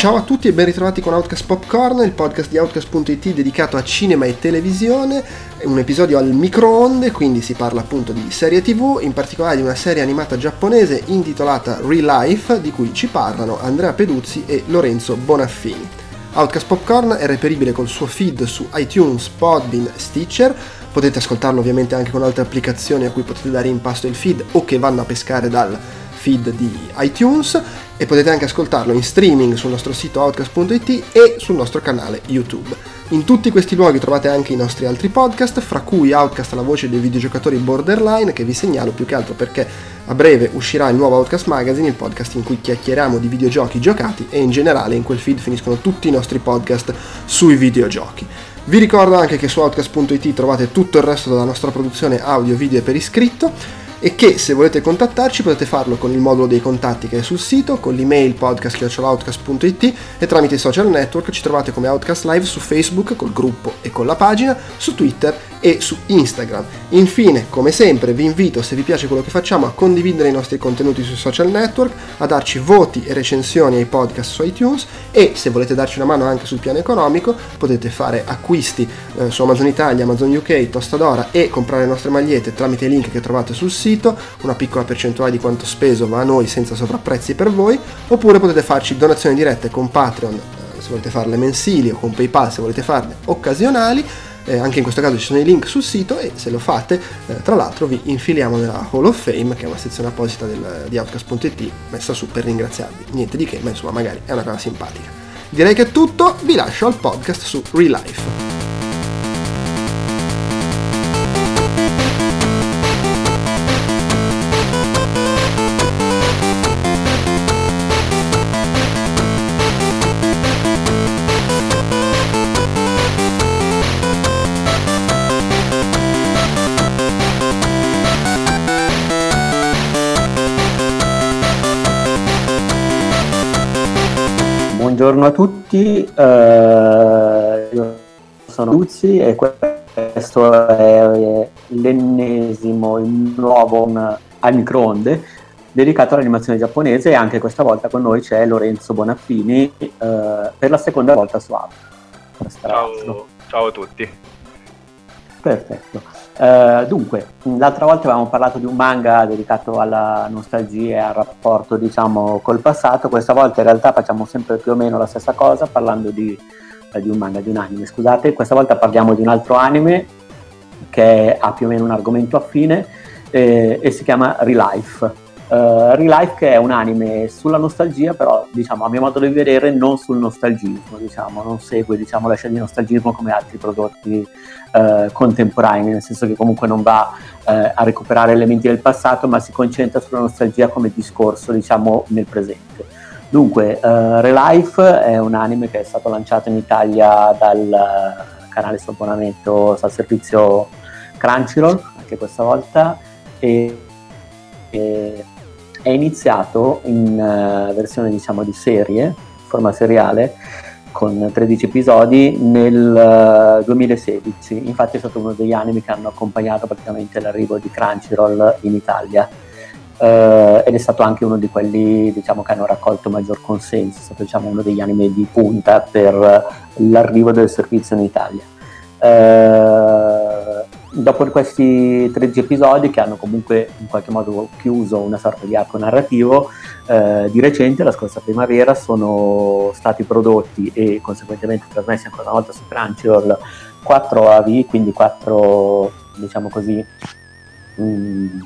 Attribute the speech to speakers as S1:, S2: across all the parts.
S1: Ciao a tutti e ben ritrovati con Outcast Popcorn, il podcast di Outcast.it dedicato a cinema e televisione, un episodio al microonde, quindi si parla appunto di serie tv, in particolare di una serie animata giapponese intitolata Real Life, di cui ci parlano Andrea Peduzzi e Lorenzo Bonaffini. Outcast Popcorn è reperibile col suo feed su iTunes, Podbean, Stitcher, potete ascoltarlo ovviamente anche con altre applicazioni a cui potete dare in pasto il feed o che vanno a pescare dal feed di iTunes e potete anche ascoltarlo in streaming sul nostro sito outcast.it e sul nostro canale YouTube. In tutti questi luoghi trovate anche i nostri altri podcast, fra cui Outcast la voce dei videogiocatori borderline, che vi segnalo più che altro perché a breve uscirà il nuovo Outcast Magazine, il podcast in cui chiacchieriamo di videogiochi giocati e in generale in quel feed finiscono tutti i nostri podcast sui videogiochi. Vi ricordo anche che su outcast.it trovate tutto il resto della nostra produzione audio, video e per iscritto e che se volete contattarci potete farlo con il modulo dei contatti che è sul sito, con l'email podcast.outcast.it e tramite i social network ci trovate come Outcast Live su Facebook col gruppo e con la pagina, su Twitter e su Instagram. Infine, come sempre, vi invito, se vi piace quello che facciamo, a condividere i nostri contenuti sui social network, a darci voti e recensioni ai podcast su iTunes e se volete darci una mano anche sul piano economico potete fare acquisti eh, su Amazon Italia, Amazon UK, Tostadora e comprare le nostre magliette tramite i link che trovate sul sito, una piccola percentuale di quanto speso va a noi senza sovrapprezzi per voi, oppure potete farci donazioni dirette con Patreon eh, se volete farle mensili o con PayPal se volete farle occasionali eh, anche in questo caso ci sono i link sul sito e se lo fate eh, tra l'altro vi infiliamo nella Hall of Fame che è una sezione apposita del, di Outcast.it messa su per ringraziarvi. Niente di che ma insomma magari è una cosa simpatica. Direi che è tutto vi lascio al podcast su Real
S2: Buongiorno a tutti, eh, io sono Luzzi e questo è l'ennesimo, il nuovo al microonde dedicato all'animazione giapponese e anche questa volta con noi c'è Lorenzo Bonaffini eh, per la seconda volta su App.
S3: Ciao, ciao a tutti.
S2: Perfetto. Uh, dunque, l'altra volta avevamo parlato di un manga dedicato alla nostalgia e al rapporto, diciamo, col passato. Questa volta in realtà facciamo sempre più o meno la stessa cosa, parlando di, eh, di un manga, di un anime, scusate. Questa volta parliamo di un altro anime che ha più o meno un argomento affine eh, e si chiama Relife. Uh, Relife che è un anime sulla nostalgia, però diciamo a mio modo di vedere non sul nostalgismo, diciamo, non segue diciamo, la scena di nostalgismo come altri prodotti uh, contemporanei, nel senso che comunque non va uh, a recuperare elementi del passato, ma si concentra sulla nostalgia come discorso diciamo nel presente. Dunque, Relife è un anime che è stato lanciato in Italia dal canale su abbonamento al servizio Crunchyroll, anche questa volta, e, e è iniziato in uh, versione diciamo di serie, forma seriale, con 13 episodi nel uh, eh, 2016. Infatti è stato uno degli anime che hanno accompagnato praticamente l'arrivo di Crunchyroll in Italia. Uh, ed è stato anche uno di quelli diciamo, che hanno raccolto maggior consenso, è stato diciamo, uno degli anime di punta per l'arrivo del servizio in Italia. Uh, dopo questi 13 episodi che hanno comunque in qualche modo chiuso una sorta di arco narrativo, eh, di recente, la scorsa primavera, sono stati prodotti e conseguentemente trasmessi ancora una volta su Crunchyroll 4 AV, quindi 4, diciamo così, mh, mm,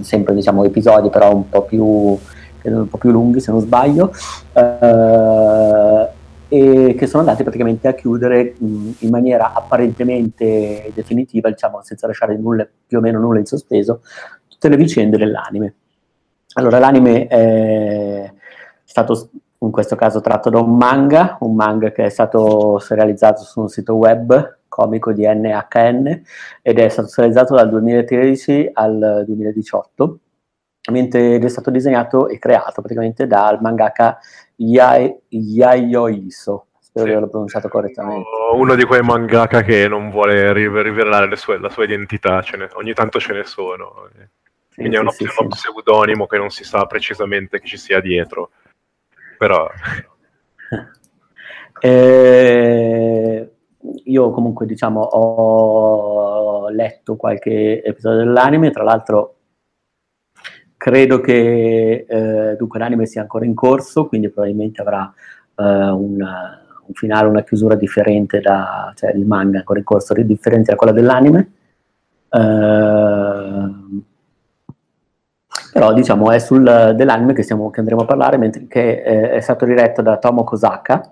S2: sempre diciamo, episodi però un po' più, un po' più lunghi se non sbaglio. Eh, e che sono andati praticamente a chiudere mh, in maniera apparentemente definitiva, diciamo senza lasciare nulla, più o meno nulla in sospeso, tutte le vicende dell'anime. Allora, l'anime è stato in questo caso tratto da un manga, un manga che è stato serializzato su un sito web comico di NHN ed è stato serializzato dal 2013 al 2018 mentre è stato disegnato e creato praticamente dal mangaka Yayoiso. Spero sì. di averlo pronunciato correttamente.
S3: Uno di quei mangaka che non vuole rivelare sue, la sua identità, ne, ogni tanto ce ne sono. Sì, Quindi sì, è uno, sì, uno pseudonimo che non si sa precisamente che ci sia dietro. però...
S2: eh, io comunque diciamo ho letto qualche episodio dell'anime, tra l'altro credo che eh, dunque l'anime sia ancora in corso, quindi probabilmente avrà eh, un, un, finale, una chiusura differente da, cioè il manga ancora in corso, differente da quella dell'anime. Eh, però diciamo è sul dell'anime che, stiamo, che andremo a parlare, mentre che eh, è stato diretto da Tomo Kosaka,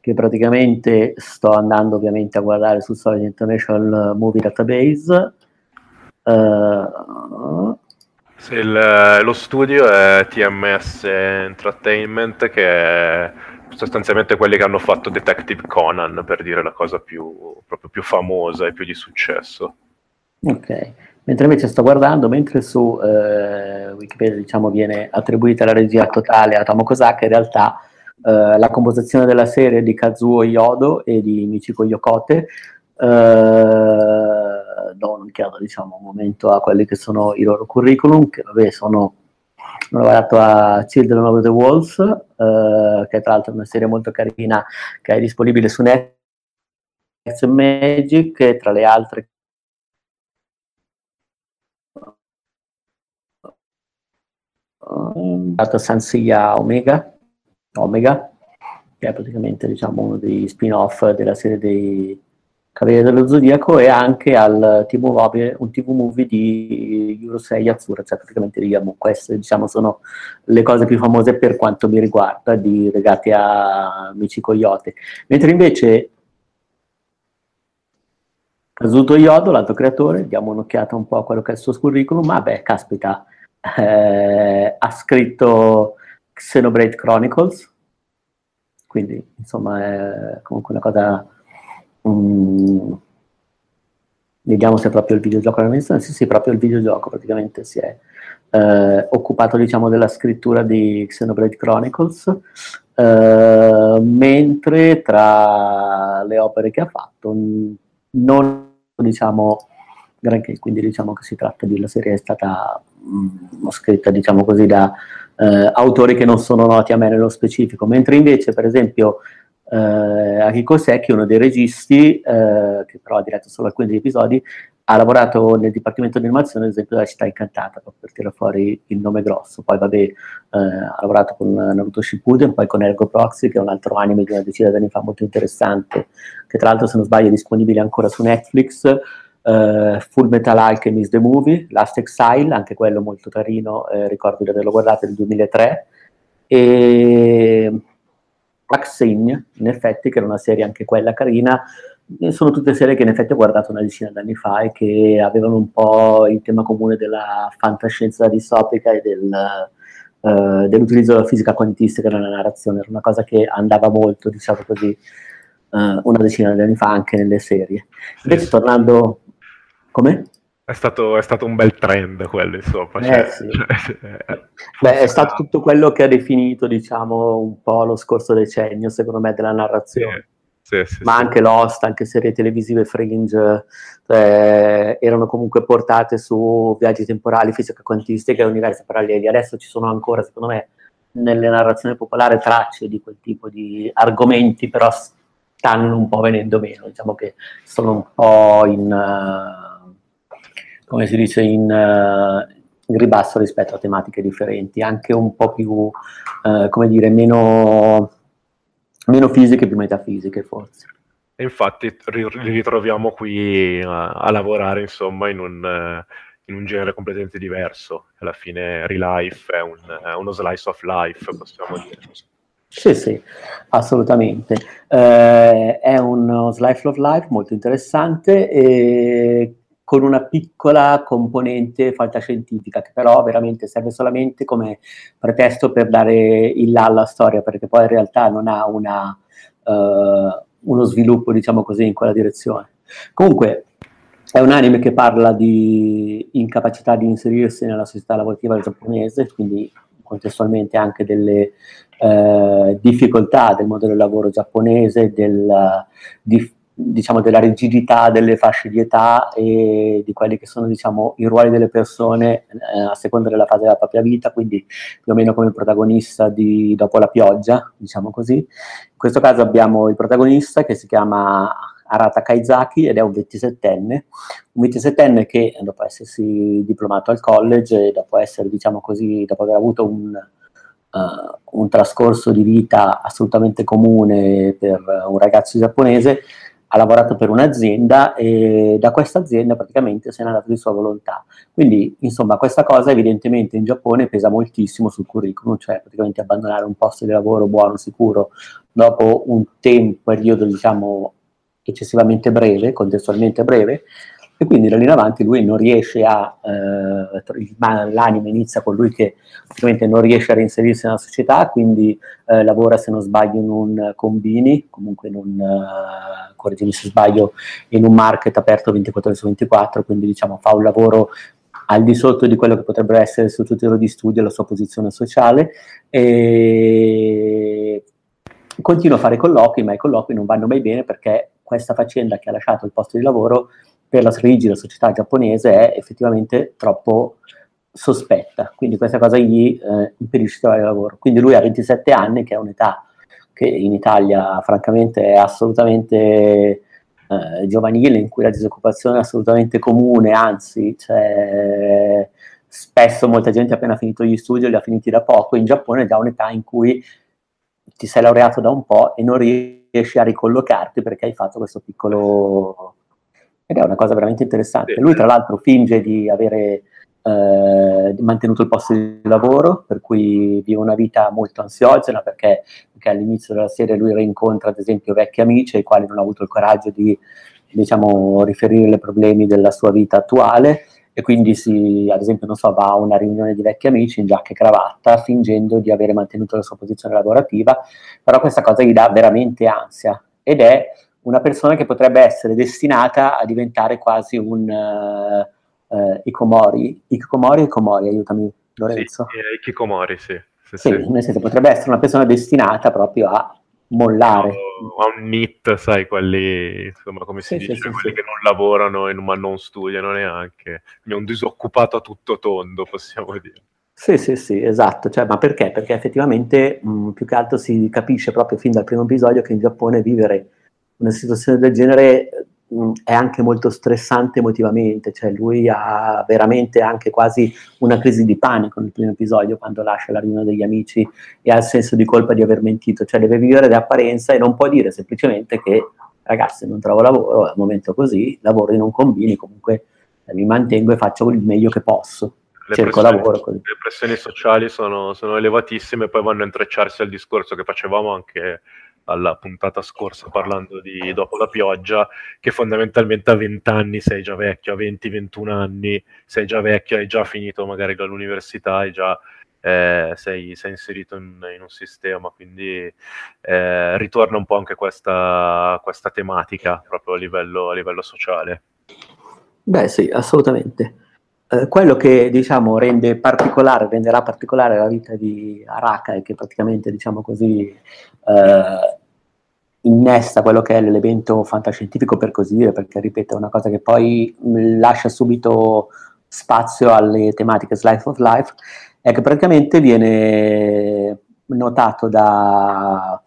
S2: che praticamente sto andando ovviamente a guardare sul Solid International Movie Database. Uh,
S3: sì, il, lo studio è TMS Entertainment, che è sostanzialmente quelli che hanno fatto Detective Conan, per dire la cosa più, proprio più famosa e più di successo.
S2: Ok, mentre invece sto guardando, mentre su eh, Wikipedia diciamo, viene attribuita la regia totale a Tomo Kosaka, in realtà eh, la composizione della serie di Kazuo Yodo e di Michiko Yokote eh, do un'occhiata diciamo un momento a quelli che sono i loro curriculum che vabbè sono ho lavorato a Children of the Wolves eh, che tra l'altro è una serie molto carina che è disponibile su Netflix Magic e tra le altre uh, Sansia Omega Omega, che è praticamente diciamo, uno dei spin-off della serie dei Cavalieri dello Zodiaco, e anche al TV movie, un TV movie di Yurosei Yatsura, cioè praticamente di Yamu. Queste diciamo, sono le cose più famose per quanto mi riguarda, di, legate a Michiko Yote. Mentre invece Kazuto Yodo, l'altro creatore, diamo un'occhiata un po' a quello che è il suo curriculum, ma beh, caspita, eh, ha scritto Xenoblade Chronicles, quindi insomma è comunque una cosa... Um, vediamo se è proprio il videogioco. La menzione, sì sì, proprio il videogioco praticamente si è eh, occupato diciamo della scrittura di Xenoblade Chronicles, eh, mentre tra le opere che ha fatto non diciamo granché, quindi diciamo che si tratta di, la serie è stata mh, mm, scritta diciamo così da eh, autori che non sono noti a me nello specifico, mentre invece per esempio eh, Akiko Seki, uno dei registi, eh, che però ha diretto solo alcuni episodi, ha lavorato nel dipartimento di animazione, ad esempio, della città incantata, per tirare fuori il nome grosso. Poi, vabbè, eh, ha lavorato con Naruto Shippuden, poi con Ergo Proxy, che è un altro anime di una decina di anni fa molto interessante, che tra l'altro, se non sbaglio, è disponibile ancora su Netflix uh, Full Metal Alchemist The Movie, Last Exile, anche quello molto carino, eh, ricordo di averlo guardato nel 2003, e Axine, in effetti, che era una serie anche quella carina, sono tutte serie che in effetti ho guardato una decina d'anni fa e che avevano un po' il tema comune della fantascienza distopica e del, uh, dell'utilizzo della fisica quantistica nella narrazione, era una cosa che andava molto, diciamo così, uh, una decina di anni fa anche nelle serie. Invece tornando come?
S3: È stato, è stato, un bel trend quello, insomma.
S2: Eh, cioè, sì. cioè, Beh, è stato tutto quello che ha definito, diciamo, un po' lo scorso decennio, secondo me, della narrazione. Sì, sì, Ma anche Lost, anche serie televisive fringe, cioè, erano comunque portate su viaggi temporali, fisica quantistica e universi paralleli. Adesso ci sono ancora, secondo me, nelle narrazioni popolari tracce di quel tipo di argomenti, però stanno un po' venendo meno, diciamo che sono un po' in... Uh, come si dice, in, uh, in, ribasso rispetto a tematiche differenti, anche un po' più, uh, come dire, meno, meno fisiche, più metafisiche forse.
S3: E infatti li ritroviamo qui a, a lavorare, insomma, in un, in un, genere completamente diverso. Alla fine Real Life è, un, è uno slice of life, possiamo dire.
S2: Sì, sì, assolutamente. Eh, è uno slice of life molto interessante e con una piccola componente fantascientifica che però veramente serve solamente come pretesto per dare il là alla storia perché poi in realtà non ha una, uh, uno sviluppo diciamo così in quella direzione. Comunque è un anime che parla di incapacità di inserirsi nella società lavorativa giapponese, quindi contestualmente anche delle uh, difficoltà del modello di lavoro giapponese, del, di, diciamo, della rigidità delle fasce di età e di quelli che sono diciamo, i ruoli delle persone eh, a seconda della fase della propria vita, quindi più o meno come il protagonista di Dopo la pioggia, diciamo così. In questo caso abbiamo il protagonista che si chiama Arata Kaizaki ed è un 27enne, un 27enne che dopo essersi diplomato al college e dopo essere, diciamo così, dopo aver avuto un, uh, un trascorso di vita assolutamente comune per un ragazzo giapponese, ha lavorato per un'azienda e da questa azienda praticamente se n'è andato di sua volontà. Quindi, insomma, questa cosa evidentemente in Giappone pesa moltissimo sul curriculum, cioè praticamente abbandonare un posto di lavoro buono, sicuro, dopo un tempo, periodo, diciamo, eccessivamente breve, contestualmente breve, e quindi da lì in avanti lui non riesce a, eh, l'anima inizia con lui che praticamente non riesce a reinserirsi nella società, quindi eh, lavora se non sbaglio in un combini, comunque in un, uh, correggimi se sbaglio, in un market aperto 24 ore su 24, quindi diciamo fa un lavoro al di sotto di quello che potrebbe essere il suo titolo di studio e la sua posizione sociale e continua a fare colloqui, ma i colloqui non vanno mai bene perché questa faccenda che ha lasciato il posto di lavoro per la rigida società giapponese è effettivamente troppo sospetta, quindi questa cosa gli eh, impedisce di trovare lavoro. Quindi lui ha 27 anni, che è un'età che in Italia francamente è assolutamente eh, giovanile, in cui la disoccupazione è assolutamente comune, anzi cioè, spesso molta gente ha appena finito gli studi li ha finiti da poco, in Giappone è già un'età in cui ti sei laureato da un po' e non riesci a ricollocarti perché hai fatto questo piccolo ed è una cosa veramente interessante. Lui tra l'altro finge di avere eh, mantenuto il posto di lavoro, per cui vive una vita molto ansiogena perché, perché, all'inizio della serie lui rincontra ad esempio vecchi amici ai quali non ha avuto il coraggio di diciamo, riferire i problemi della sua vita attuale. E quindi si, ad esempio, non so, va a una riunione di vecchi amici in giacca e cravatta fingendo di avere mantenuto la sua posizione lavorativa, però questa cosa gli dà veramente ansia. Ed è una persona che potrebbe essere destinata a diventare quasi un uh, uh, Ikomori. Ikomori o Ikomori, aiutami Lorenzo.
S3: Sì, eh, Ikikomori, sì.
S2: Sì, sì, sì. nel senso potrebbe essere una persona destinata proprio a mollare.
S3: A un NIT, sai, quelli, insomma, come si dice, quelli che non lavorano e ma non studiano neanche. Quindi un disoccupato a tutto tondo, possiamo dire.
S2: Sì, sì, sì, esatto. Cioè, ma perché? Perché effettivamente mh, più che altro si capisce proprio fin dal primo episodio che in Giappone vivere una situazione del genere mh, è anche molto stressante emotivamente, cioè lui ha veramente anche quasi una crisi di panico nel primo episodio quando lascia la riunione degli amici e ha il senso di colpa di aver mentito, cioè deve vivere di apparenza e non può dire semplicemente che ragazzi non trovo lavoro, al momento così, lavoro in un combini, comunque eh, mi mantengo e faccio il meglio che posso.
S3: Le cerco lavoro. Così. Le pressioni sociali sono, sono elevatissime e poi vanno a intrecciarsi al discorso che facevamo anche alla puntata scorsa parlando di Dopo la pioggia, che fondamentalmente a 20 anni sei già vecchio, a 20-21 anni sei già vecchio, hai già finito magari dall'università, hai già eh, sei, sei, inserito in, in, un sistema, quindi eh, ritorna un po' anche questa, questa tematica proprio a livello, a livello sociale.
S2: Beh sì, assolutamente. Eh, quello che diciamo rende particolare, renderà particolare la vita di Araka e che praticamente diciamo così eh, innesta quello che è l'elemento fantascientifico per così dire, perché ripeto è una cosa che poi lascia subito spazio alle tematiche slice of life, è che praticamente viene notato da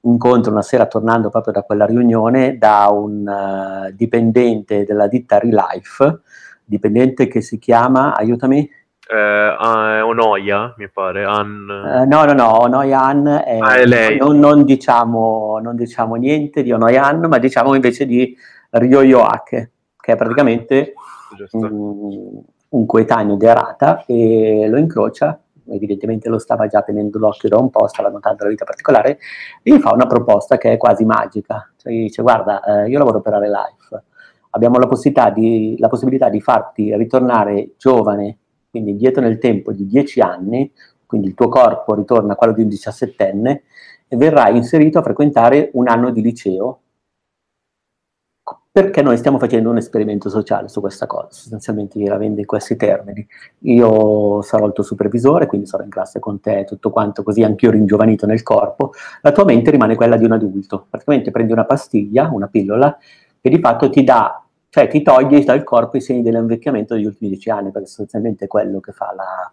S2: incontro una sera tornando proprio da quella riunione da un uh, dipendente della ditta Relife dipendente che si chiama, aiutami.
S3: Eh, uh, Onoia, mi pare. An...
S2: Uh, no, no, no, Onoyan è, ah, è lei. Non, non, diciamo, non diciamo niente di Onoyan, ma diciamo invece di Ryoyoake, che è praticamente un, un coetaneo di Arata e lo incrocia evidentemente lo stava già tenendo d'occhio da un po', stava notando la vita particolare, e gli fa una proposta che è quasi magica. Cioè gli dice, guarda, eh, io lavoro per Arelife, abbiamo la possibilità, di, la possibilità di farti ritornare giovane, quindi indietro nel tempo di 10 anni, quindi il tuo corpo ritorna a quello di un diciassettenne, e verrai inserito a frequentare un anno di liceo perché noi stiamo facendo un esperimento sociale su questa cosa, sostanzialmente la vende in questi termini. Io sarò il tuo supervisore, quindi sarò in classe con te, tutto quanto, così anch'io ringiovanito nel corpo, la tua mente rimane quella di un adulto. Praticamente prendi una pastiglia, una pillola, che di fatto ti dà, cioè ti toglie dal corpo i segni dell'invecchiamento degli ultimi dieci anni, perché sostanzialmente è quello che fa la,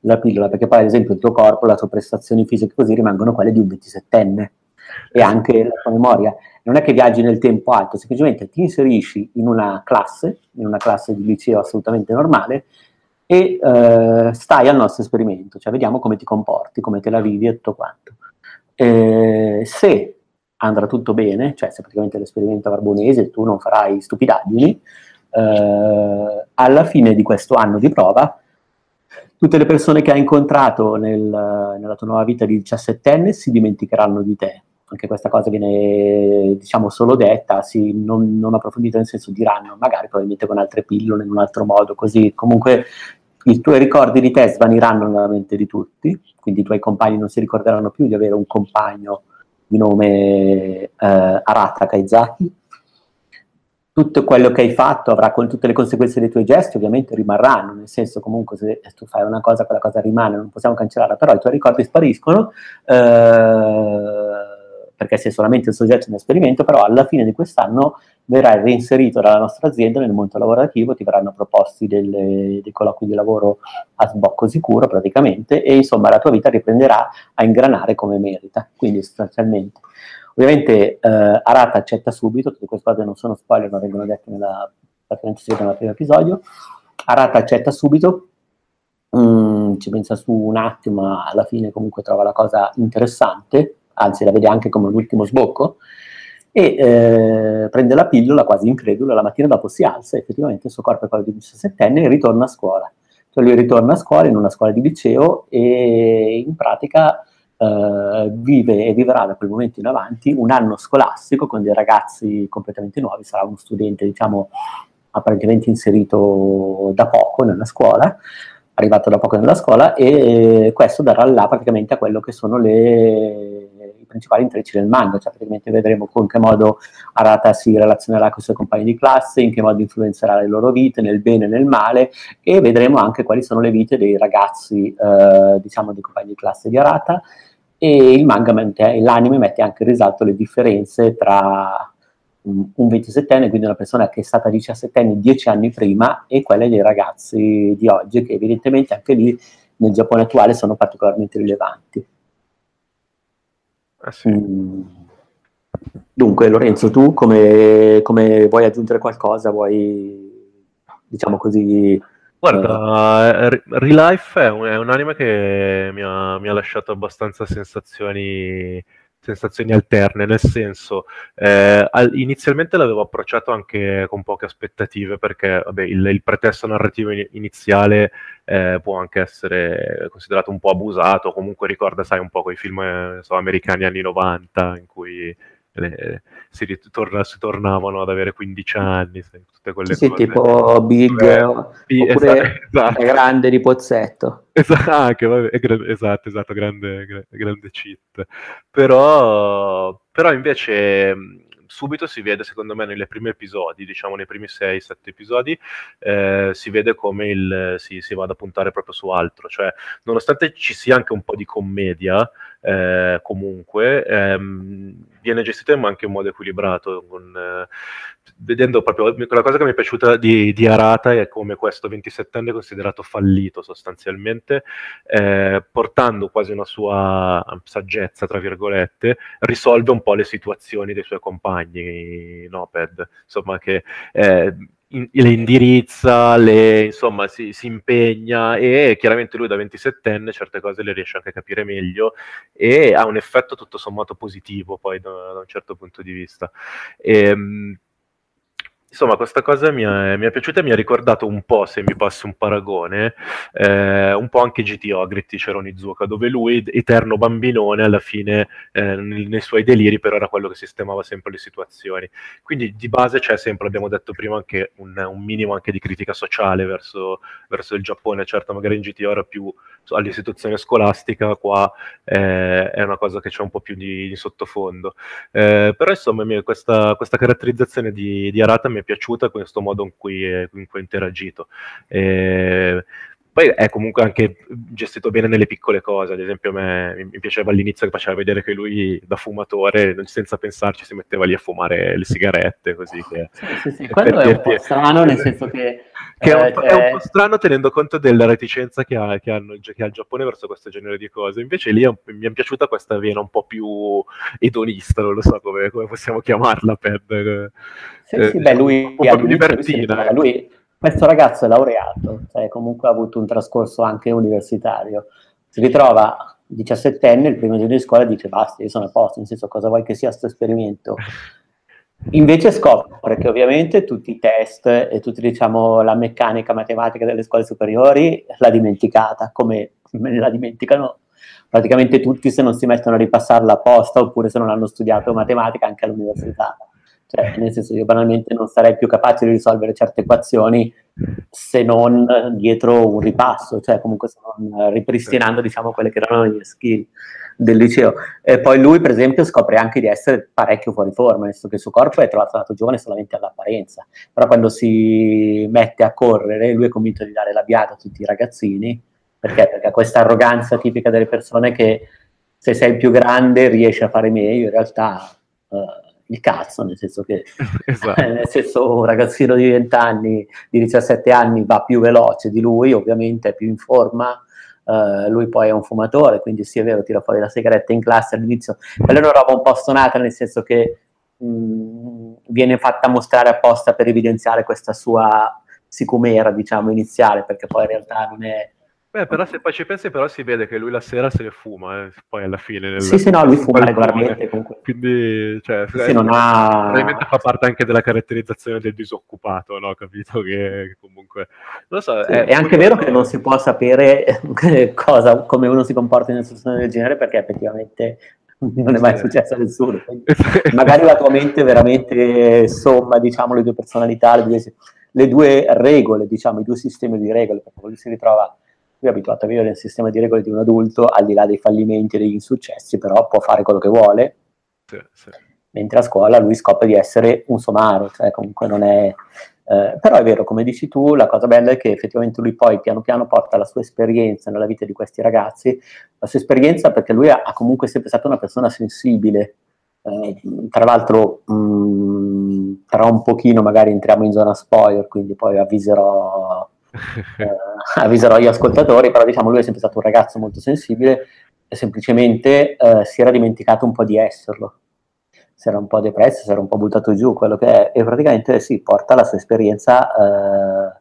S2: la pillola, perché poi ad esempio il tuo corpo, le tue prestazioni fisiche così rimangono quelle di un 27enne e anche la tua memoria. Non è che viaggi nel tempo alto, semplicemente ti inserisci in una classe, in una classe di liceo assolutamente normale, e eh, stai al nostro esperimento, cioè vediamo come ti comporti, come te la vivi e tutto quanto. Eh, se andrà tutto bene, cioè se praticamente l'esperimento Barbonese tu non farai stupidaggini, eh, alla fine di questo anno di prova tutte le persone che hai incontrato nel, nella tua nuova vita di 17enne si dimenticheranno di te, anche questa cosa viene diciamo solo detta, sì, non, non approfondita nel senso diranno magari probabilmente con altre pillole in un altro modo, così. Comunque i tuoi ricordi di te svaniranno nella mente di tutti, quindi i tuoi compagni non si ricorderanno più di avere un compagno di nome eh, Arata Kaizaki. Tutto quello che hai fatto avrà con tutte le conseguenze dei tuoi gesti, ovviamente rimarranno, nel senso comunque se tu fai una cosa, quella cosa rimane, non possiamo cancellarla, però i tuoi ricordi spariscono. Eh, perché sei solamente il soggetto di esperimento, però alla fine di quest'anno verrai reinserito dalla nostra azienda nel mondo lavorativo, ti verranno proposti delle, dei colloqui di lavoro a sbocco sicuro praticamente e insomma la tua vita riprenderà a ingranare come merita, quindi sostanzialmente. Ovviamente eh, Arata accetta subito, tutte queste cose non sono spoiler ma vengono dette nella, praticamente si primo episodio, Arata accetta subito, mm, ci pensa su un attimo ma alla fine comunque trova la cosa interessante anzi la vede anche come un ultimo sbocco, e eh, prende la pillola quasi incredulo, la mattina dopo si alza effettivamente il suo corpo è quello di un 17enne e ritorna a scuola. Cioè lui ritorna a scuola in una scuola di liceo e in pratica eh, vive e vivrà da quel momento in avanti un anno scolastico con dei ragazzi completamente nuovi, sarà uno studente diciamo apparentemente inserito da poco nella scuola, arrivato da poco nella scuola e questo darà là praticamente a quello che sono le principali intrecci del manga, cioè praticamente vedremo con che modo Arata si relazionerà con i suoi compagni di classe, in che modo influenzerà le loro vite, nel bene e nel male, e vedremo anche quali sono le vite dei ragazzi, eh, diciamo, dei compagni di classe di Arata, e il manga, mette, l'anime mette anche in risalto le differenze tra un 27enne, quindi una persona che è stata 17enne dieci anni prima, e quelle dei ragazzi di oggi, che evidentemente anche lì nel Giappone attuale sono particolarmente rilevanti.
S3: Eh sì. Mm.
S2: Dunque, Lorenzo, tu come, come, vuoi aggiungere qualcosa? Vuoi, diciamo così...
S3: Guarda, eh... Relife è un, è un anime che mi ha, mi ha lasciato abbastanza sensazioni sensazioni alterne, nel senso, eh, al, inizialmente l'avevo approcciato anche con poche aspettative perché vabbè, il, il, pretesto narrativo iniziale eh, può anche essere considerato un po' abusato, comunque ricorda, sai, un po' quei film eh, so, americani anni 90 in cui le, si, ritorna, si, tornavano ad avere 15 anni, tutte quelle
S2: sì, cose. Sì, tipo Big, eh, oppure esatto. grande di Pozzetto.
S3: Esatto, anche, vabbè, esatto, esatto, grande, grande cheat. Però, però invece subito si vede, secondo me, nei primi episodi, diciamo nei primi 6-7 episodi, eh, si vede come il, si, si vada a puntare proprio su altro. Cioè, nonostante ci sia anche un po' di commedia, eh, comunque, ehm, viene gestito ma anche in modo equilibrato. Con, eh, vedendo proprio la cosa che mi è piaciuta di, di Arata è come questo 27enne è considerato fallito sostanzialmente, eh, portando quasi una sua saggezza, tra virgolette, risolve un po' le situazioni dei suoi compagni, Noped, insomma che eh, in, le indirizza, le, insomma si, si, impegna e chiaramente lui da 27enne certe cose le riesce anche a capire meglio e ha un effetto tutto sommato positivo poi da, da un certo punto di vista. E, ehm, Insomma, questa cosa mi è, mi è, piaciuta e mi ha ricordato un po', se mi passi un paragone, eh, un po' anche GTO, Gritti Ceronizuka, dove lui, eterno bambinone, alla fine, eh, nei, nei, suoi deliri, però era quello che sistemava sempre le situazioni. Quindi di base c'è sempre, abbiamo detto prima, anche un, un minimo anche di critica sociale verso, verso, il Giappone. Certo, magari in GTO era più all'istituzione scolastica, qua eh, è una cosa che c'è un po' più di, di sottofondo. Eh, però insomma questa, questa, caratterizzazione di, di, Arata mi è piaciuta, questo modo in cui, in cui ha interagito. Eh, poi è comunque anche gestito bene nelle piccole cose, ad esempio a me mi piaceva all'inizio che faceva vedere che lui da fumatore, senza pensarci, si metteva lì a fumare le sigarette, così che...
S2: Sì, sì, sì. quello è un po' strano, nel senso che...
S3: che è, un, cioè... è, un, po' strano tenendo conto della reticenza che ha, che, hanno, che ha, il Giappone verso questo genere di cose. Invece lì mi è piaciuta questa vena un po' più edonista, non lo so come, come possiamo chiamarla, per...
S2: Sì, eh, sì, beh, lui... Un po' più libertina. Lui questo ragazzo è laureato, cioè comunque ha avuto un trascorso anche universitario, si ritrova 17enne, il primo giorno di scuola dice basta, io sono a posto, nel senso cosa vuoi che sia questo esperimento? Invece scopre che ovviamente tutti i test e tutta diciamo, la meccanica matematica delle scuole superiori l'ha dimenticata, come la dimenticano praticamente tutti se non si mettono a ripassarla apposta oppure se non hanno studiato matematica anche all'università. Cioè, nel senso, io banalmente non sarei più capace di risolvere certe equazioni se non dietro un ripasso, cioè comunque se non ripristinando, diciamo, quelle che erano le skill del liceo. E poi lui, per esempio, scopre anche di essere parecchio fuori forma, nel senso che il suo corpo è trovato giovane solamente all'apparenza, però quando si mette a correre, lui è convinto di dare la biata a tutti i ragazzini, perché? Perché ha questa arroganza tipica delle persone che se sei più grande riesci a fare meglio, in realtà... Uh, il cazzo, nel senso che esatto. nel senso, un ragazzino di 20 anni, di 17 anni va più veloce di lui, ovviamente è più in forma, Uh, lui poi è un fumatore, quindi sì è vero, tira fuori la sigaretta in classe all'inizio. Quella è una roba un po' stonata, nel senso che mh, mm, viene fatta mostrare apposta per evidenziare questa sua sicumera, diciamo, iniziale, perché poi in realtà non è,
S3: Beh, però se poi ci pensi, però si vede che lui la sera se ne fuma, eh, poi alla fine. Nel,
S2: sì, sì, no, lui fuma regolarmente comunque.
S3: Quindi, cioè,
S2: sì, non ha...
S3: Probabilmente fa parte anche della caratterizzazione del disoccupato, no? Capito che, che comunque...
S2: Non so, sì, è, è anche vero che non si può sapere cosa, come uno si comporta in una situazione del genere, perché effettivamente non è mai successo a nessuno. magari la tua mente veramente somma, diciamo, le due personalità, le due, le due regole, diciamo, i due sistemi di regole, perché lui si ritrova lui è abituato a vivere nel sistema di regole di un adulto, al di là dei fallimenti e degli insuccessi, però può fare quello che vuole. Sì, sì. Mentre a scuola lui scopre di essere un somaro, cioè comunque non è... Eh, però è vero, come dici tu, la cosa bella è che effettivamente lui poi piano piano porta la sua esperienza nella vita di questi ragazzi, la sua esperienza perché lui ha, ha comunque sempre stato una persona sensibile, eh, tra l'altro mh, mm, tra un pochino magari entriamo in zona spoiler, quindi poi avviserò eh, avviserò gli ascoltatori, però diciamo lui è sempre stato un ragazzo molto sensibile e semplicemente eh, si era dimenticato un po' di esserlo. Si era un po' depresso, si era un po' buttato giù, quello che è, e praticamente si sì, porta la sua esperienza eh,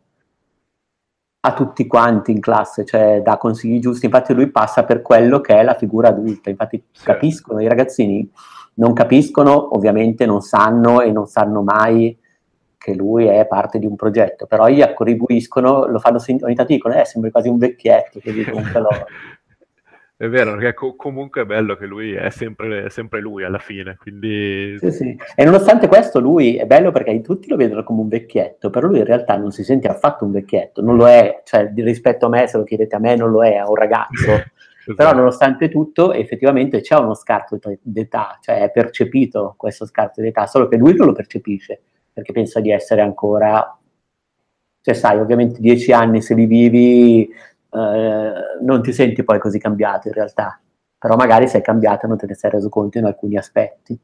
S2: a tutti quanti in classe, cioè dà consigli giusti. Infatti lui passa per quello che è la figura adulta, infatti sì. capiscono, i ragazzini non capiscono, ovviamente non sanno e non sanno mai che lui è parte di un progetto, però gli attribuiscono, lo fanno ogni tanto dicono, eh, sembra quasi un vecchietto, quindi comunque lo...
S3: È vero, perché co- comunque è bello che lui è sempre, è sempre, lui alla fine, quindi...
S2: Sì, sì. E nonostante questo lui è bello perché tutti lo vedono come un vecchietto, però lui in realtà non si sente affatto un vecchietto, non lo è, cioè rispetto a me, se lo chiedete a me, non lo è, è un ragazzo. esatto. Però nonostante tutto effettivamente c'è uno scarto d'età, cioè è percepito questo scarto d'età, solo che lui non lo percepisce perché pensa di essere ancora, cioè sai, ovviamente dieci anni se li vivi eh, non ti senti poi così cambiato in realtà, però magari sei cambiato e non te ne sei reso conto in alcuni aspetti.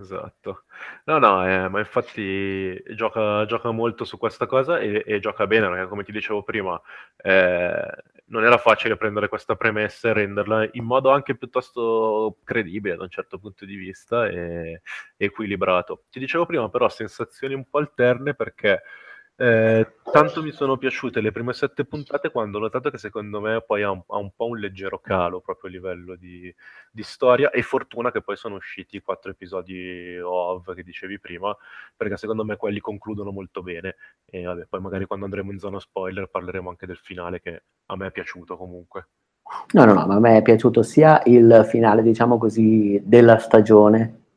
S3: Esatto. No, no, eh, ma infatti gioca, gioca, molto su questa cosa e, e, gioca bene, perché come ti dicevo prima, eh, non era facile prendere questa premessa e renderla in modo anche piuttosto credibile da un certo punto di vista e, equilibrato. Ti dicevo prima però sensazioni un po' alterne perché eh, tanto mi sono piaciute le prime sette puntate quando ho notato che secondo me poi ha un, ha un po' un leggero calo proprio a livello di, di, storia e fortuna che poi sono usciti i quattro episodi OV che dicevi prima perché secondo me quelli concludono molto bene e vabbè poi magari quando andremo in zona spoiler parleremo anche del finale che a me è piaciuto comunque.
S2: No, no, no, ma a me è piaciuto sia il finale, diciamo così, della stagione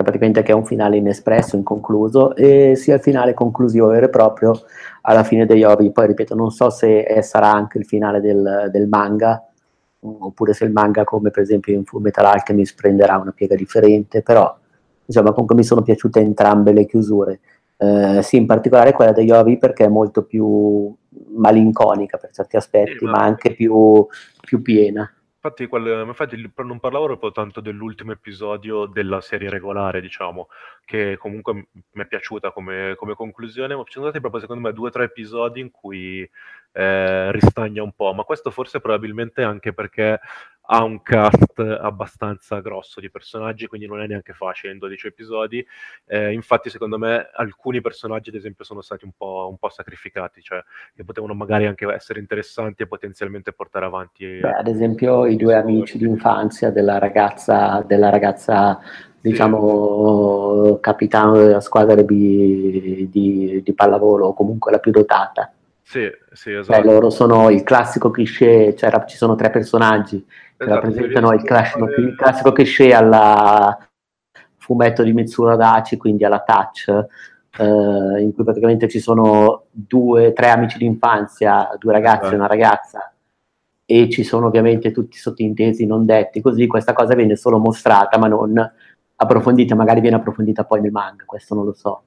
S2: cioè praticamente che è un finale inespresso, inconcluso, e sia il finale conclusivo vero e proprio alla fine degli Obi. Poi ripeto, non so se è, sarà anche il finale del, del, manga, oppure se il manga, come per esempio in Full Metal Alchemist, prenderà una piega differente, però insomma comunque mi sono piaciute entrambe le chiusure. Eh, sì, in particolare quella degli Obi perché è molto più malinconica per certi aspetti, ma... ma anche più, più piena.
S3: Infatti, quel, infatti, non parlavo proprio tanto dell'ultimo episodio della serie regolare, diciamo, che comunque mi è piaciuta come, come conclusione, ma ci sono stati proprio secondo me due o tre episodi in cui eh, ristagna un po', ma questo forse probabilmente anche perché ha un cast abbastanza grosso di personaggi, quindi non è neanche facile in 12 episodi. Eh, infatti, secondo me, alcuni personaggi, ad esempio, sono stati un po', un po', sacrificati, cioè che potevano magari anche essere interessanti e potenzialmente portare avanti.
S2: Beh, ad esempio, i due amici di infanzia della ragazza, della ragazza diciamo, sì. capitano della squadra di, di, di pallavolo, o comunque la più dotata.
S3: Sì, sì, esatto.
S2: Beh, loro sono il classico cliché, cioè ci sono tre personaggi che esatto, rappresentano il, classico, fare... il classico cliché alla fumetto di Mitsura Daci, quindi alla Touch, eh, in cui praticamente ci sono due, tre amici d'infanzia, due ragazzi esatto. e una ragazza, e ci sono ovviamente tutti sottintesi non detti, così questa cosa viene solo mostrata ma non approfondita, magari viene approfondita poi nel manga, questo non lo so.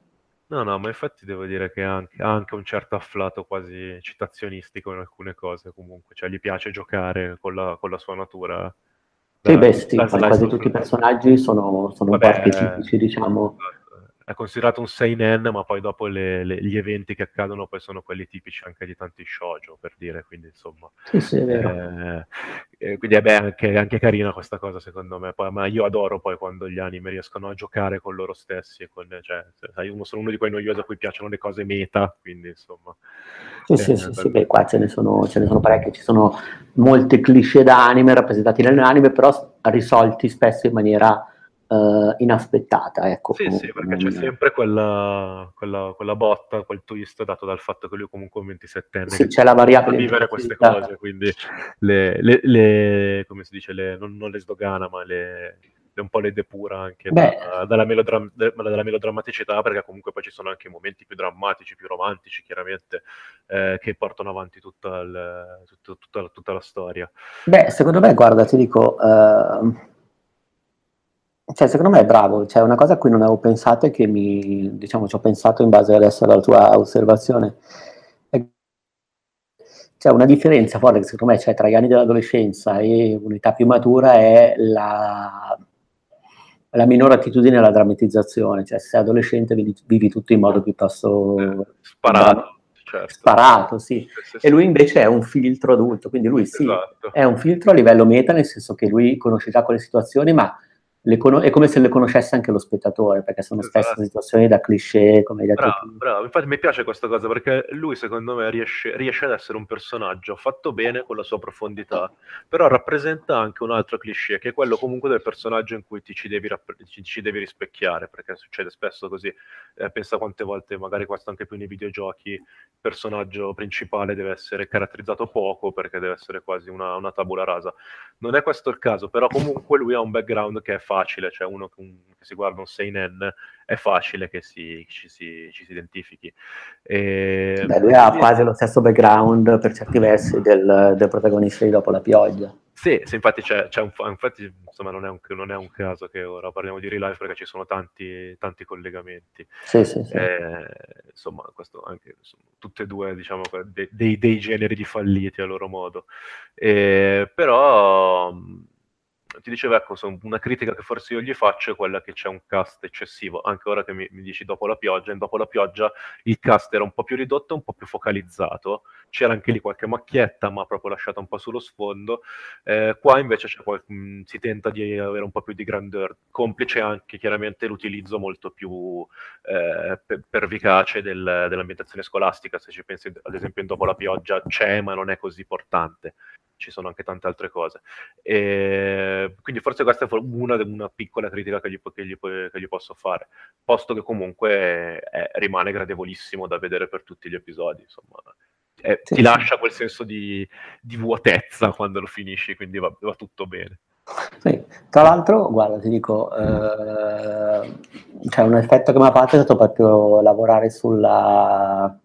S3: No, no, ma infatti devo dire che ha anche, ha anche un certo afflato quasi citazionistico in alcune cose comunque, cioè gli piace giocare con la, con la sua natura.
S2: Sì, beh, sì, quasi tutti i personaggi sono, sono Vabbè, un po' archetipici, diciamo.
S3: È considerato un seinen, ma poi dopo le, le, gli eventi che accadono poi sono quelli tipici anche di tanti shoujo, per dire, quindi insomma...
S2: Sì, sì, è vero.
S3: Eh, quindi è anche, anche, carina questa cosa secondo me, poi, ma io adoro poi quando gli anime riescono a giocare con loro stessi, con, cioè, uno, sono uno di quei noiosi a cui piacciono le cose meta, quindi insomma...
S2: Sì, sì, sì, sì, beh, qua ce ne, sono, ce ne sono parecchie, ci sono molte cliché da anime rappresentati nell'anime, però risolti spesso in maniera uh, inaspettata. Ecco,
S3: sì, sì, perché c'è sempre quella, quella, quella, botta, quel twist dato dal fatto che lui comunque è un 27enne.
S2: Sì, c'è la variabile.
S3: vivere queste cose, quindi le, le, le, come si dice, le, non, non, le sdogana, ma le, un po' le depura anche da, dalla, melodram- dalla, melodrammaticità, perché comunque poi ci sono anche momenti più drammatici, più romantici, chiaramente, eh, che portano avanti tutta, il, tutta, tutta, tutta, la storia.
S2: Beh, secondo me, guarda, ti dico... Uh cioè, secondo me è bravo, cioè, una cosa a cui non avevo pensato e che mi, diciamo, ci ho pensato in base adesso alla tua osservazione. C'è una differenza forte che secondo me c'è tra gli anni dell'adolescenza e un'età più matura è la, la minore attitudine alla drammatizzazione, cioè se sei adolescente vivi, vivi tutto in modo piuttosto
S3: eh, sparato. Certo.
S2: Sparato, sì. Sì, sì. E lui invece è un filtro adulto, quindi lui sì, esatto. è un filtro a livello meta, nel senso che lui conosce già quelle situazioni, ma Con- è come se le conoscesse anche lo spettatore, perché sono esatto. spesso situazioni da cliché, come hai detto
S3: bravo, bravo, infatti mi piace questa cosa, perché lui secondo me riesce, riesce, ad essere un personaggio fatto bene con la sua profondità, però rappresenta anche un altro cliché, che è quello comunque del personaggio in cui ti ci devi, rapp- ci, ci devi rispecchiare, perché succede spesso così, eh, pensa quante volte, magari questo anche più nei videogiochi, il personaggio principale deve essere caratterizzato poco, perché deve essere quasi una, una tabula rasa. Non è questo il caso, però comunque lui ha un background che è facile, cioè uno che, che si guarda un seinen è facile che si, ci, si, ci, si, identifichi.
S2: E... Beh, lui ha quasi lo stesso background per certi versi del, del protagonista di Dopo la pioggia.
S3: Sì, sì, infatti, c'è, c'è un, infatti insomma, non, è un, non è un caso che ora parliamo di real life perché ci sono tanti, tanti collegamenti.
S2: Sì, sì, sì.
S3: Eh, insomma, questo anche, insomma, tutte e due diciamo, dei, dei, dei generi di falliti a loro modo. Eh, però ti dicevo, ecco, una critica che forse io gli faccio è quella che c'è un cast eccessivo, anche ora che mi, mi dici dopo la pioggia, in dopo la pioggia il cast era un po' più ridotto, un po' più focalizzato, c'era anche lì qualche macchietta, ma proprio lasciata un po' sullo sfondo, eh, qua invece qual- mh, mm, si tenta di avere un po' più di grandeur, complice anche chiaramente l'utilizzo molto più eh, per- pervicace del, dell'ambientazione scolastica, se ci pensi ad esempio in dopo la pioggia c'è, ma non è così portante ci sono anche tante altre cose. E quindi forse questa è una, una piccola critica che gli, che, gli, che gli, posso fare, posto che comunque è, rimane gradevolissimo da vedere per tutti gli episodi, insomma. È, ti lascia quel senso di, di, vuotezza quando lo finisci, quindi va, va tutto bene.
S2: Sì. Tra l'altro, guarda, ti dico, eh, cioè un effetto che mi ha fatto è stato proprio lavorare sulla,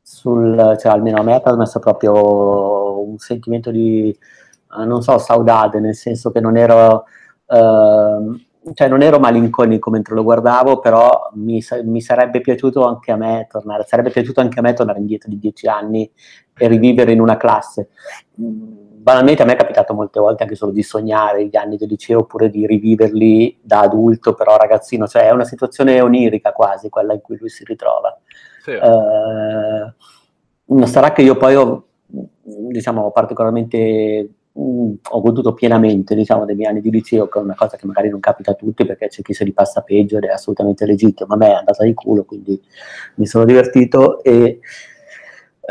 S2: sul, cioè almeno a me ha trasmesso proprio un sentimento di, eh, non so, saudade, nel senso che non ero, eh, cioè non ero malinconico mentre lo guardavo, però mi, mi, sarebbe piaciuto anche a me tornare, sarebbe piaciuto anche a me tornare indietro di dieci anni e rivivere in una classe banalmente a me è capitato molte volte anche solo di sognare gli anni del liceo oppure di riviverli da adulto, però ragazzino, cioè è una situazione onirica quasi quella in cui lui si ritrova. Sì. Eh, non sarà che io poi ho, diciamo, particolarmente mh, ho goduto pienamente diciamo, dei miei anni di liceo, che è una cosa che magari non capita a tutti perché c'è chi se li passa peggio ed è assolutamente legittimo, ma a me è andata di culo, quindi mi sono divertito e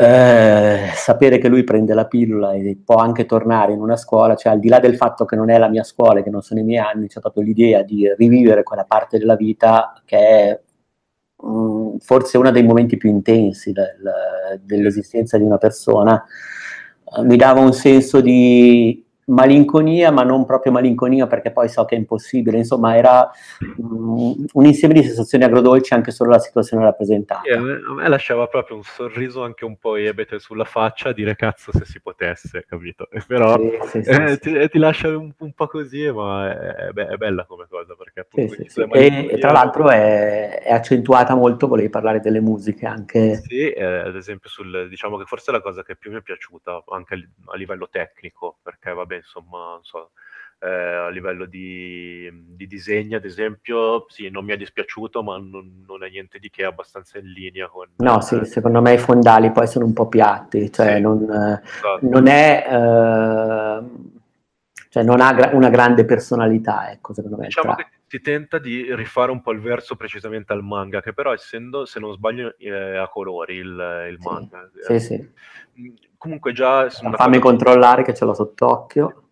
S2: eh, sapere che lui prende la pillola e può anche tornare in una scuola, cioè al di là del fatto che non è la mia scuola e che non sono i miei anni, c'è proprio l'idea di rivivere quella parte della vita che è mh, mm, forse uno dei momenti più intensi del, dell'esistenza di una persona, mi dava un senso di malinconia, ma non proprio malinconia perché poi so che è impossibile, insomma era um, un insieme di sensazioni agrodolci anche solo la situazione rappresentata.
S3: Yeah, a me lasciava proprio un sorriso anche un po' ebete sulla faccia, dire cazzo se si potesse, capito? Però sì, sì, eh, sì, ti, ti, lascia un, un, po' così, ma è, è, bella come cosa perché appunto
S2: e, e, tra l'altro è, è, accentuata molto, volevi parlare delle musiche anche.
S3: Sì, eh, ad esempio sul, diciamo che forse è la cosa che più mi è piaciuta anche a livello tecnico, perché vabbè insomma, so, eh, a livello di, di, disegno, ad esempio, sì, non mi è dispiaciuto, ma non, non, è niente di che, è abbastanza in linea con...
S2: No, sì, secondo me i fondali poi sono un po' piatti, cioè sì, non, esatto. non, è... Eh, cioè non ha gra- una grande personalità, ecco, secondo me.
S3: Diciamo che si tenta di rifare un po' il verso precisamente al manga, che però essendo, se non sbaglio, eh, a colori il, il manga.
S2: Sì, eh, sì.
S3: Comunque già...
S2: Fammi controllare che ce l'ho sott'occhio.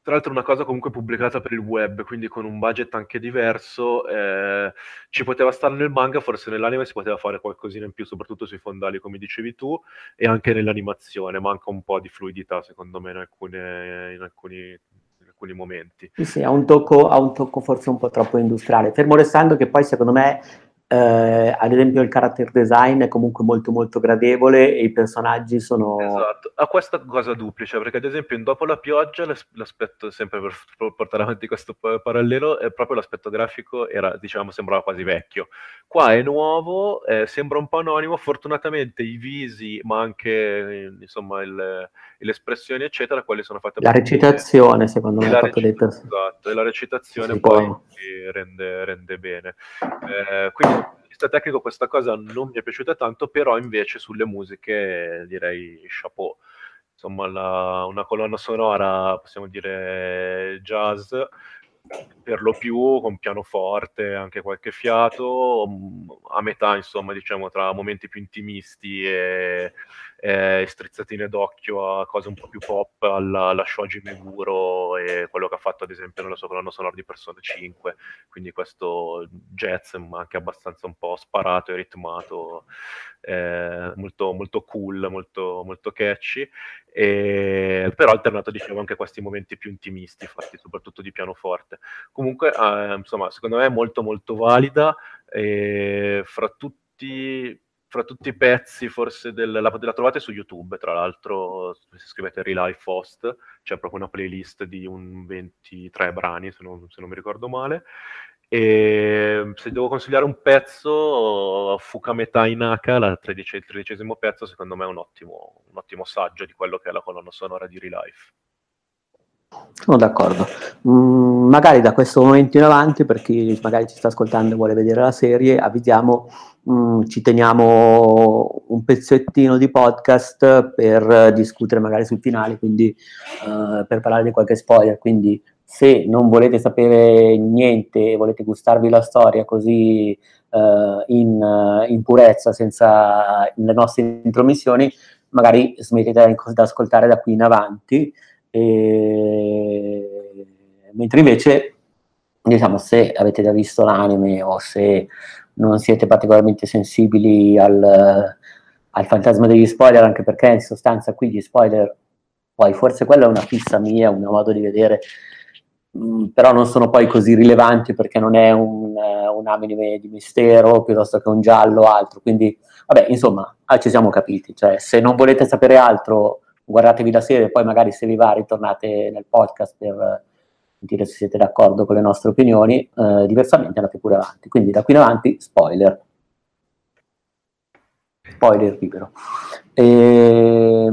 S3: Tra l'altro una cosa comunque pubblicata per il web, quindi con un budget anche diverso, eh, ci poteva stare nel manga, forse nell'anime si poteva fare qualcosina in più, soprattutto sui fondali come dicevi tu, e anche nell'animazione, manca un po' di fluidità secondo me in, alcune, in alcuni, in alcuni momenti.
S2: Sì, sì, ha un, tocco, ha un tocco forse un po' troppo industriale, fermo restando che poi secondo me eh, ad esempio il character design è comunque molto molto gradevole e i personaggi sono...
S3: Esatto, ha questa cosa duplice, perché ad esempio in Dopo la pioggia l'aspetto, sempre per portare avanti questo parallelo, è proprio l'aspetto grafico era, diciamo, sembrava quasi vecchio. Qua è nuovo, eh, sembra un po' anonimo, fortunatamente i visi, ma anche insomma il, le espressioni eccetera, quelle sono fatte...
S2: La recitazione bene. secondo me è
S3: proprio dei personaggi. Esatto, e la recitazione sì, poi rende, rende, bene. Eh, quindi vista tecnico questa cosa non mi è piaciuta tanto, però invece sulle musiche direi chapeau. Insomma, la, una colonna sonora, possiamo dire jazz, per lo più con pianoforte, anche qualche fiato, mm, a metà, insomma, diciamo, tra momenti più intimisti e, e strizzatine d'occhio a cose un po' più pop, alla, alla Shoji Meguro e quello che ha fatto, ad esempio, nella sua colonna sonora di Persona 5, quindi questo jazz, ma anche abbastanza un po' sparato e ritmato, eh, molto, molto cool, molto, molto catchy, e, però alternato dicevo anche a questi momenti più intimisti fatti soprattutto di pianoforte. Comunque eh, insomma secondo me è molto molto valida e fra tutti fra tutti i pezzi forse del, la, la, trovate su YouTube tra l'altro se scrivete Relife Host c'è proprio una playlist di un 23 brani se non, se non mi ricordo male e se devo consigliare un pezzo, Fukameta Inaka, la tredicesimo, il tredicesimo pezzo, secondo me è un ottimo, un ottimo saggio di quello che è la colonna sonora di Relife.
S2: Sono d'accordo. Mm, magari da questo momento in avanti, per chi magari ci sta ascoltando e vuole vedere la serie, avvisiamo, mm, ci teniamo un pezzettino di podcast per discutere magari sul finale, quindi uh, per parlare di qualche spoiler. Quindi se non volete sapere niente e volete gustarvi la storia così uh, in, uh, in, purezza, senza le nostre intromissioni, magari smettete di ascoltare da qui in avanti. E... Mentre invece, diciamo, se avete già visto l'anime o se non siete particolarmente sensibili al, al fantasma degli spoiler, anche perché in sostanza qui gli spoiler, poi forse quella è una fissa mia, un mio modo di vedere Mm, però non sono poi così rilevanti perché non è un, uh, un anime di mistero piuttosto che un giallo o altro. Quindi, vabbè, insomma, ah, ci siamo capiti. Cioè, se non volete sapere altro, guardatevi la serie, poi magari se vi va ritornate nel podcast per dire se siete d'accordo con le nostre opinioni. Uh, diversamente andate pure avanti. Quindi da qui in avanti, spoiler. Spoiler libero. E,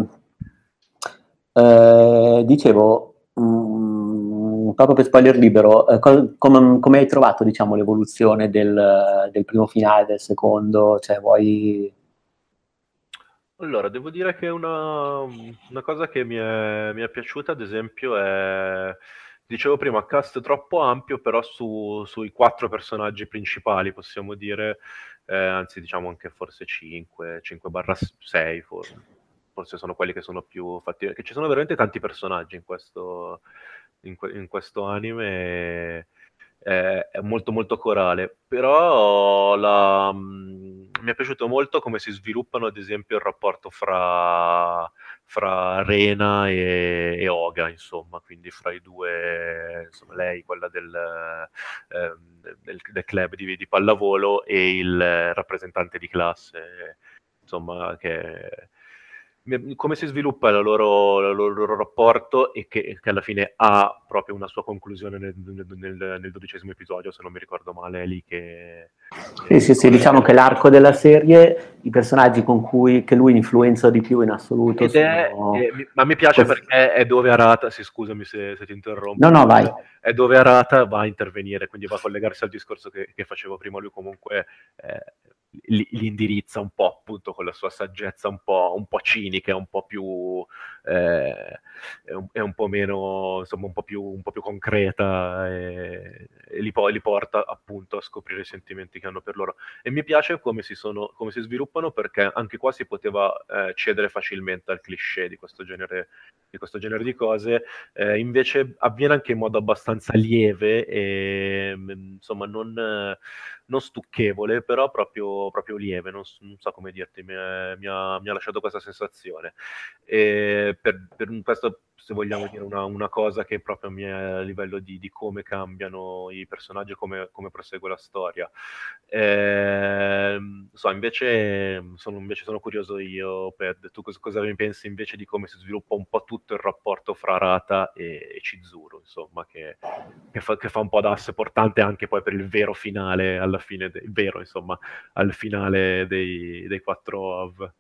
S2: uh, dicevo... Um, proprio per spoiler libero, eh, com- come hai trovato diciamo, l'evoluzione del, del, primo finale, del secondo? Cioè, vuoi...
S3: Allora, devo dire che una, una cosa che mi è, mi è, piaciuta, ad esempio, è, dicevo prima, cast troppo ampio, però su, sui quattro personaggi principali, possiamo dire, eh, anzi diciamo anche forse 5, 5-6 forse. forse sono quelli che sono più fatti, che ci sono veramente tanti personaggi in questo, in, in questo anime è, è, molto molto corale, però la, mh, mi è piaciuto molto come si sviluppano ad esempio il rapporto fra, fra Rena e, e, Oga, insomma, quindi fra i due, insomma, lei, quella del, eh, del, del club di, di, pallavolo e il rappresentante di classe, insomma, che come si sviluppa il loro, loro rapporto e che, che, alla fine ha proprio una sua conclusione nel, nel, nel, dodicesimo episodio, se non mi ricordo male, è lì che...
S2: Sì, sì, sì, diciamo che l'arco della serie, i personaggi con cui che lui influenza di più in assoluto sono...
S3: È, è, ma mi piace Questo... perché è dove Arata, sì scusami se, se ti interrompo,
S2: no, no, vai.
S3: è dove Arata va a intervenire, quindi va a collegarsi al discorso che, che facevo prima, lui comunque... Eh, li, indirizza un po' appunto con la sua saggezza un po', un po cinica, un po' più eh, è, un, è, un, po' meno insomma un po' più, un po più concreta e, e li, poi li porta appunto a scoprire i sentimenti che hanno per loro. E mi piace come si, sono, come si sviluppano perché anche qua si poteva eh, cedere facilmente al cliché di questo genere di, questo genere di cose. Eh, invece avviene anche in modo abbastanza lieve e insomma non non stucchevole, però proprio, proprio lieve, non, non, so come dirti, mi, è, mi, ha, mi, ha, lasciato questa sensazione. Per, per questo, se vogliamo dire una, una, cosa che proprio a livello di, di come cambiano i personaggi e come, come, prosegue la storia. E, ehm, so, invece sono, invece sono curioso io, Ped, tu cosa, cosa ne pensi invece di come si sviluppa un po' tutto il rapporto fra Rata e, e Chizuru, insomma, che, che, fa, che fa un po' da asse portante anche poi per il vero finale alla fine, de- vero insomma, al finale dei, dei quattro OV.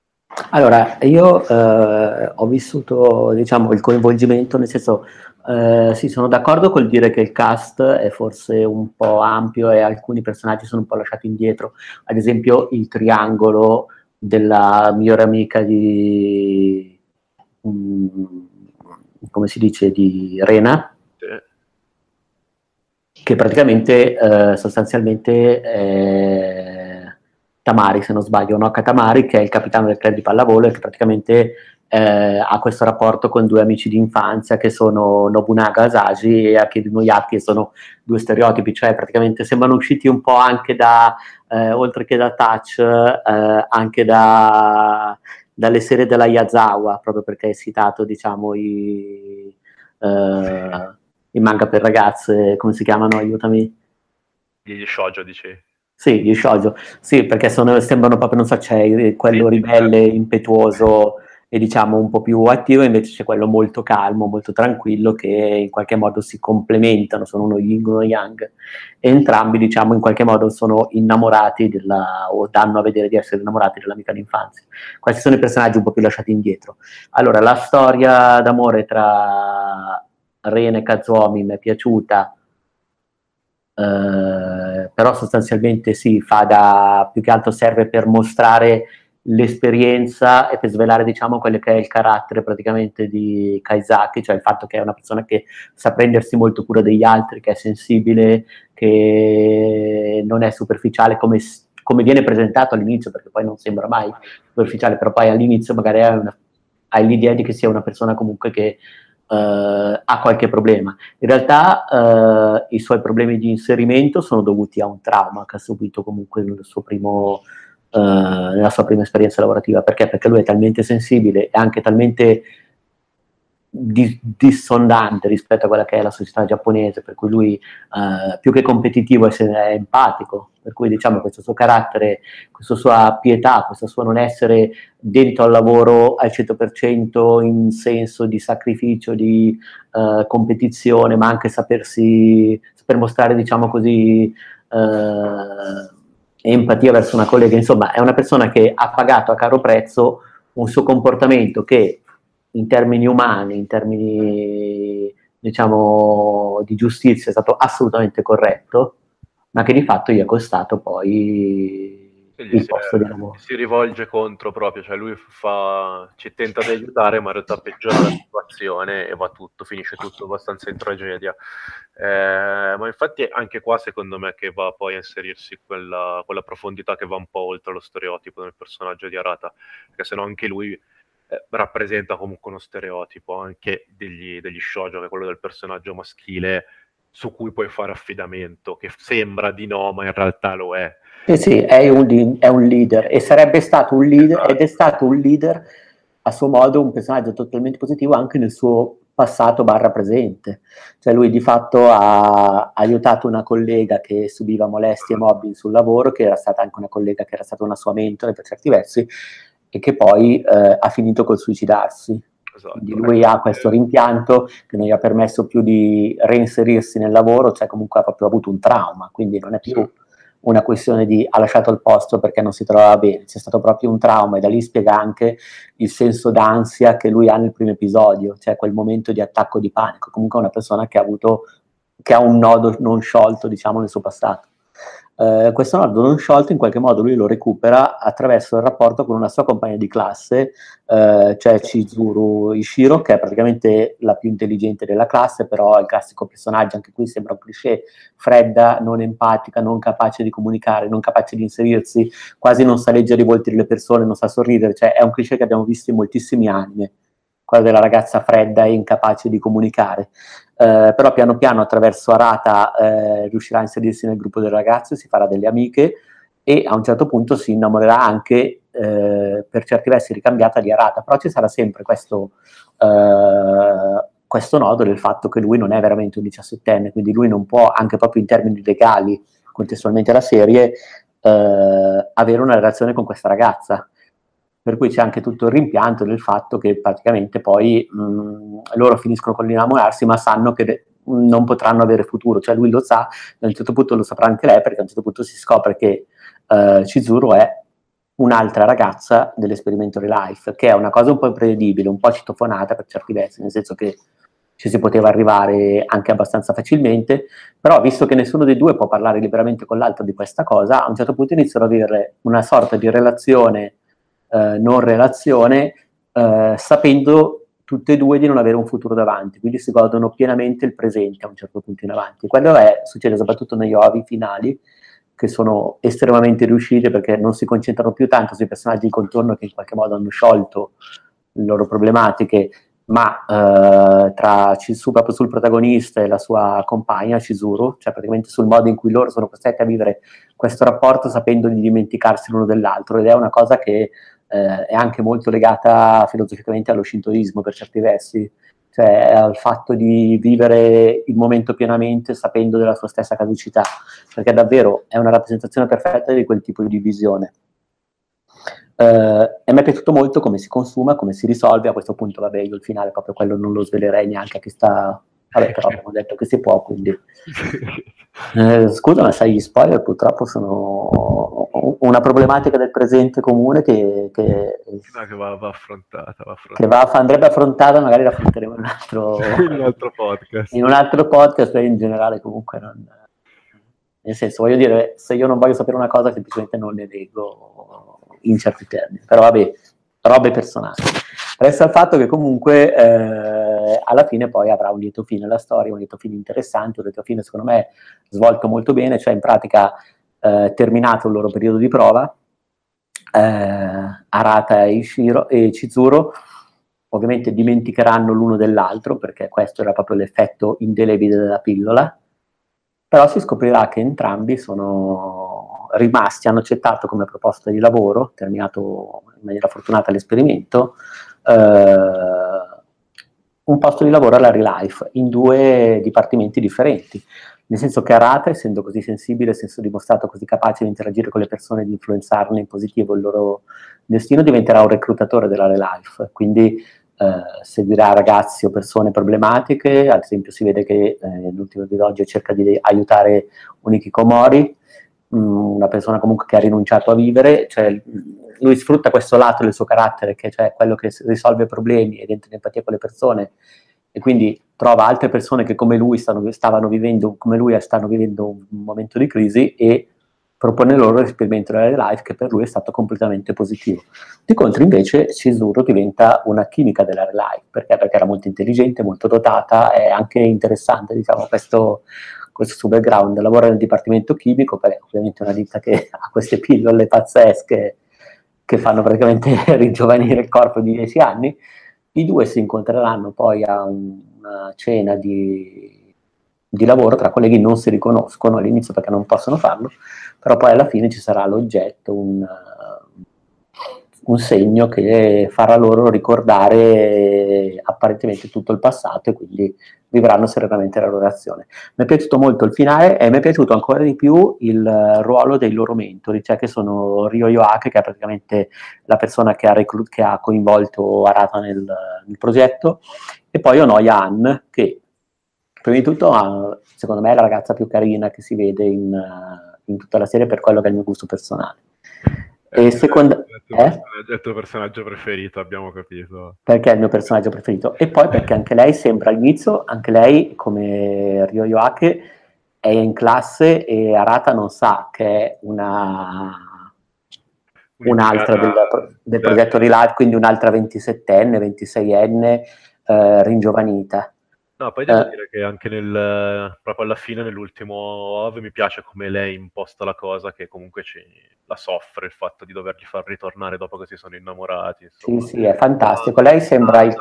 S2: Allora, io eh, ho vissuto, diciamo, il coinvolgimento, nel senso, eh, sì, sono d'accordo col dire che il cast è forse un po' ampio e alcuni personaggi sono un po' lasciati indietro. Ad esempio, il triangolo della migliore amica di... Um, come si dice, di Rena, che praticamente eh, sostanzialmente è Tamari, se non sbaglio, no? Katamari, che è il capitano del club di pallavolo e che praticamente eh, ha questo rapporto con due amici di infanzia che sono Nobunaga Asashi e Akiri che sono due stereotipi, cioè praticamente sembrano usciti un po' anche da, eh, oltre che da Touch, eh, anche da, dalle serie della Yazawa, proprio perché hai citato, diciamo, i... Uh, i manga per ragazze, come si chiamano? Aiutami.
S3: Gli shoujo, dici?
S2: Sì, gli shoujo. Sì, perché sono, sembrano proprio, non so, c'è quello ribelle, impetuoso e diciamo un po' più attivo, invece c'è quello molto calmo, molto tranquillo, che in qualche modo si complementano, sono uno yin e uno yang, e entrambi diciamo in qualche modo sono innamorati della, o danno a vedere di essere innamorati dell'amica d'infanzia. Questi sono i personaggi un po' più lasciati indietro. Allora, la storia d'amore tra Rene Kazuomi mi è piaciuta, eh, però sostanzialmente sì, fa da, più che altro serve per mostrare l'esperienza e per svelare diciamo quello che è il carattere praticamente di Kaisaki, cioè il fatto che è una persona che sa prendersi molto cura degli altri, che è sensibile, che non è superficiale come, come viene presentato all'inizio, perché poi non sembra mai superficiale, però poi all'inizio magari hai, una, hai l'idea di che sia una persona comunque che Uh, ha qualche problema. In realtà uh, i suoi problemi di inserimento sono dovuti a un trauma che ha subito comunque nel primo, uh, nella sua prima esperienza lavorativa. Perché? Perché lui è talmente sensibile e anche talmente dis- dissonante rispetto a quella che è la società giapponese, per cui lui uh, più che competitivo è empatico, per cui diciamo questo suo carattere, questa sua pietà, questo suo non essere dedito al lavoro al 100% in senso di sacrificio, di uh, competizione, ma anche sapersi, saper mostrare diciamo così uh, empatia verso una collega, insomma è una persona che ha pagato a caro prezzo un suo comportamento che in termini umani, in termini diciamo di giustizia è stato assolutamente corretto, ma che di fatto gli è costato poi il posto di lavoro.
S3: Si rivolge contro proprio, cioè lui fa, ci tenta di aiutare, ma in realtà peggiora la situazione e va tutto, finisce tutto abbastanza in tragedia. Eh, ma infatti anche qua secondo me che va poi a inserirsi quella, quella profondità che va un po' oltre lo stereotipo del personaggio di Arata, perché sennò anche lui eh, rappresenta comunque uno stereotipo anche degli, degli shoujo, che è quello del personaggio maschile su cui puoi fare affidamento, che sembra di no, ma in realtà lo è.
S2: Eh sì, è un, è un leader e sarebbe stato un leader ed è stato un leader a suo modo un personaggio totalmente positivo anche nel suo passato barra presente. Cioè lui di fatto ha aiutato una collega che subiva molestie e mobbing sul lavoro, che era stata anche una collega che era stata una sua mentore per certi versi, e che poi eh, ha finito col suicidarsi. Esatto. Quindi lui ha questo rimpianto che non gli ha permesso più di reinserirsi nel lavoro, cioè comunque ha proprio avuto un trauma, quindi non è più sì. una questione di ha lasciato il posto perché non si trovava bene, c'è stato proprio un trauma e da lì spiega anche il senso d'ansia che lui ha nel primo episodio, cioè quel momento di attacco di panico, comunque è una persona che ha avuto che ha un nodo non sciolto, diciamo, nel suo passato. Eh, questo nodo non sciolto in qualche modo lui lo recupera attraverso il rapporto con una sua compagna di classe, eh, cioè Chizuru Ishiro, che è praticamente la più intelligente della classe, però è il classico personaggio, anche qui sembra un cliché, fredda, non empatica, non capace di comunicare, non capace di inserirsi, quasi non sa leggere i volti delle persone, non sa sorridere, cioè è un cliché che abbiamo visto in moltissimi anime quella della ragazza fredda e incapace di comunicare. Eh, però piano piano attraverso Arata eh, riuscirà a inserirsi nel gruppo delle ragazze, si farà delle amiche e a un certo punto si innamorerà anche eh, per certi versi ricambiata di Arata, però ci sarà sempre questo, eh, questo nodo del fatto che lui non è veramente un diciassettenne, quindi lui non può, anche proprio in termini legali, contestualmente alla serie, eh, avere una relazione con questa ragazza per cui c'è anche tutto il rimpianto del fatto che praticamente poi mh, loro finiscono con l'innamorarsi ma sanno che non potranno avere futuro, cioè lui lo sa, a un certo punto lo saprà anche lei perché a un certo punto si scopre che uh, Chizuru è un'altra ragazza dell'esperimento Relife, che è una cosa un po' imprevedibile, un po' citofonata per certi versi, nel senso che ci si poteva arrivare anche abbastanza facilmente, però visto che nessuno dei due può parlare liberamente con l'altro di questa cosa, a un certo punto iniziano ad avere una sorta di relazione eh, non relazione, eh, sapendo tutte e due di non avere un futuro davanti, quindi si godono pienamente il presente a un certo punto in avanti. Quello è, succede soprattutto negli ovi finali, che sono estremamente riusciti perché non si concentrano più tanto sui personaggi di contorno che in qualche modo hanno sciolto le loro problematiche, ma eh, tra Chisu, proprio sul protagonista e la sua compagna Chizuru, cioè praticamente sul modo in cui loro sono costretti a vivere questo rapporto sapendo di dimenticarsi l'uno dell'altro ed è una cosa che eh, è anche molto legata filosoficamente allo shintoismo per certi versi, cioè al fatto di vivere il momento pienamente sapendo della sua stessa caducità, perché davvero è una rappresentazione perfetta di quel tipo di visione. Uh, e mi è piaciuto molto come si consuma, come si risolve. A questo punto, vabbè, io il finale proprio quello non lo svelerei neanche a chi sta. Vabbè, però abbiamo detto che si può, quindi. Eh, scusa, ma sai, gli spoiler purtroppo sono una problematica del presente comune che, che,
S3: no, che va, va, affrontata, va affrontata.
S2: Che va, andrebbe affrontata, magari la affronteremo in un altro,
S3: in un altro podcast.
S2: In un altro podcast, in generale comunque non... Nel senso, voglio dire, se io non voglio sapere una cosa, semplicemente non ne leggo in certi termini. Però vabbè, robe personali. Resta il fatto che comunque eh, alla fine poi avrà un lieto fine la storia, un lieto fine interessante, un lieto fine secondo me svolto molto bene, cioè in pratica eh, terminato il loro periodo di prova, eh, Arata e, Ishiro, e Chizuru ovviamente dimenticheranno l'uno dell'altro perché questo era proprio l'effetto indelebile della pillola, però si scoprirà che entrambi sono rimasti, hanno accettato come proposta di lavoro, terminato in maniera fortunata l'esperimento, eh, un posto di lavoro alla Relife in due dipartimenti differenti. Nel senso che Arata, essendo così sensibile, essendo dimostrato così capace di interagire con le persone di influenzarne in positivo il loro destino, diventerà un reclutatore della Relife. Quindi eh, seguirà ragazzi o persone problematiche, ad esempio si vede che eh, nell'ultimo episodio cerca di aiutare un Ikikomori, una persona comunque che ha rinunciato a vivere, cioè lui sfrutta questo lato del suo carattere, che è cioè quello che risolve problemi ed entra in empatia con le persone, e quindi trova altre persone che come lui stanno, stavano vivendo, come lui stanno vivendo un momento di crisi e propone loro l'esperimento della life che per lui è stato completamente positivo. Di contro invece Shizuru diventa una chimica della life, perché? perché era molto intelligente, molto dotata, è anche interessante diciamo, questo, questo suo background, lavora nel dipartimento chimico, perché ovviamente è una ditta che ha queste pillole pazzesche che fanno praticamente ringiovanire il corpo di 10 anni, i due si incontreranno poi a una cena di, di lavoro tra colleghi, non si riconoscono all'inizio perché non possono farlo, però poi alla fine ci sarà l'oggetto, un, un segno che farà loro ricordare apparentemente tutto il passato e quindi vivranno serenamente la loro azione. Mi è piaciuto molto il finale e mi è piaciuto ancora di più il ruolo dei loro mentori, cioè che sono Ryo Yoake, che è praticamente la persona che ha, reclu- che ha coinvolto Arata nel, nel, progetto, e poi Onoya Han, che prima di tutto secondo me è la ragazza più carina che si vede in in tutta la serie per quello che è il mio gusto personale.
S3: Eh, e secondo... È il, è il tuo personaggio preferito, abbiamo capito.
S2: Perché è il mio personaggio preferito. E poi perché anche lei sembra all'inizio, anche lei, come Ryo Yoake, è in classe e Arata non sa che è una un'altra del, del progetto Relive, quindi un'altra 27enne, 26enne eh, ringiovanita.
S3: No, poi devo eh. dire che anche nel, proprio alla fine, nell'ultimo OV, mi piace come lei imposta la cosa, che comunque ci, la soffre il fatto di dovergli far ritornare dopo che si sono innamorati.
S2: Insomma. Sì, sì, è fantastico. Lei sembra il...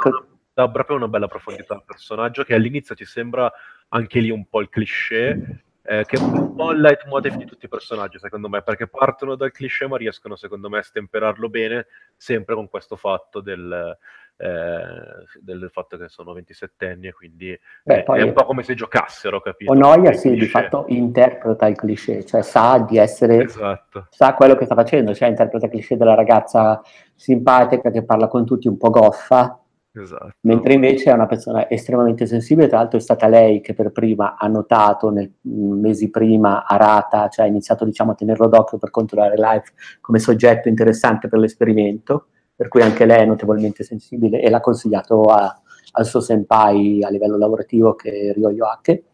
S3: Dà proprio una bella profondità al personaggio che all'inizio ti sembra anche lì un po' il cliché, eh, che è un po' il leitmotiv di tutti i personaggi, secondo me, perché partono dal cliché ma riescono, secondo me, a stemperarlo bene, sempre con questo fatto del eh, del fatto che sono 27 anni e quindi Beh, è, un po' come se giocassero, capito?
S2: Onoia sì, di fatto interpreta il cliché, cioè sa di essere, esatto. sa quello che sta facendo, cioè interpreta il cliché della ragazza simpatica che parla con tutti un po' goffa, Esatto. Mentre invece è una persona estremamente sensibile, tra l'altro è stata lei che per prima ha notato nel mesi prima Arata, cioè ha iniziato diciamo, a tenerlo d'occhio per conto della Life come soggetto interessante per l'esperimento per cui anche lei è notevolmente sensibile e l'ha consigliato a, al suo senpai a livello lavorativo che è Ryo Yoake.